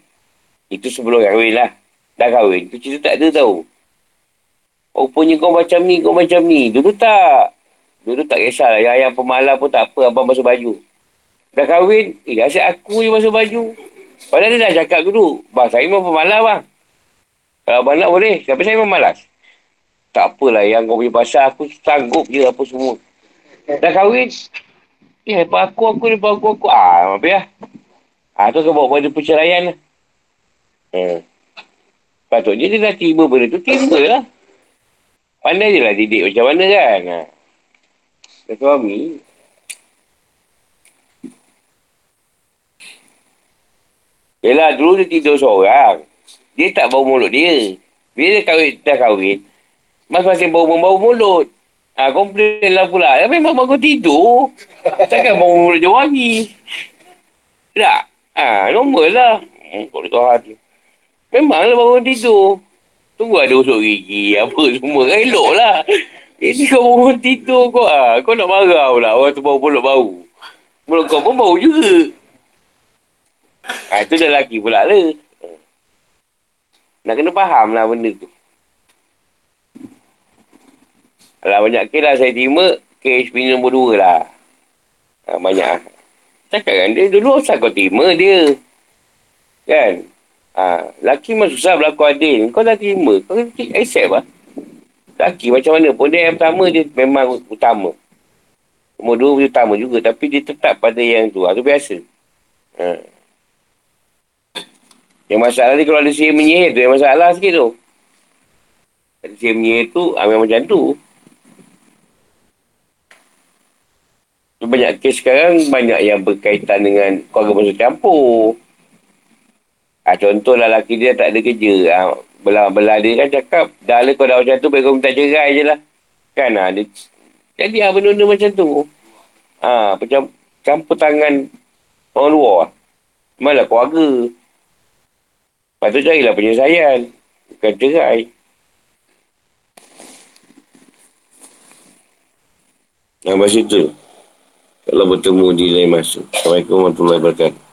Itu sebelum kahwin lah. Dah kahwin, tu cerita tak ada tau. Rupanya kau macam ni, kau macam ni. Dulu tak. Dulu tak kisah lah. Yang, yang pemalas pun tak apa, abang basuh baju. Dah kahwin, eh asyik aku je basuh baju. Padahal dia dah cakap dulu. Bang, saya memang pemalas bang. Kalau abang nak boleh, tapi saya memang malas. Tak apalah, yang kau punya pasal aku sanggup je apa semua. Dah kahwin, Ya, lepas aku, aku, lepas aku, aku. Ah, apa ya? Ah, tu akan bawa pada perceraian lah. Hmm. Patutnya dia dah tiba benda tu, tiba lah. Pandai je lah didik macam mana kan. Dah suami. Yelah, dulu dia tidur seorang. Dia tak bau mulut dia. Bila dia kahwin, dah kahwin, masing-masing bau-bau mulut. Ha, komplain lah pula. Ya, memang bangun tidur. Takkan bangun mulut dia wangi. Tak. Ha, normal lah. Hmm, kau Tuhan tu. Memanglah bangun tidur. Tunggu ada usuk gigi. Apa semua. Kan elok lah. Ini kau bangun tidur kau. Ha, kau nak marah pula. Orang tu bau mulut bau. Mulut kau pun bau juga. Ha, itu dah lelaki pula lah. Nak kena faham lah benda tu. Alah banyak kes lah saya terima, kes bini nombor dua lah. Ha, banyak. Cakap kan dia dulu asal kau terima dia. Kan? Ha, laki memang susah berlaku adil. Kau dah terima. Kau accept lah. Laki macam mana pun dia yang pertama dia memang utama. Nombor dua utama juga. Tapi dia tetap pada yang tu. Itu biasa. Ha. Yang masalah ni kalau ada sihir menyihir tu yang masalah sikit tu. Ada sihir menyihir tu, ha, memang macam tu. banyak kes sekarang banyak yang berkaitan dengan keluarga masuk campur. Ha, contohlah lelaki dia tak ada kerja. Ha, belah-belah dia kan cakap, dah lah kau dah macam tu, baik minta cerai je lah. Kan ha, dia, jadi ha, benda-benda macam tu. Ha, macam campur tangan orang luar. Malah keluarga. Lepas tu carilah penyelesaian. Bukan cerai. Nah, masa tu. Kalau bertemu di lain masa. Assalamualaikum warahmatullahi wabarakatuh.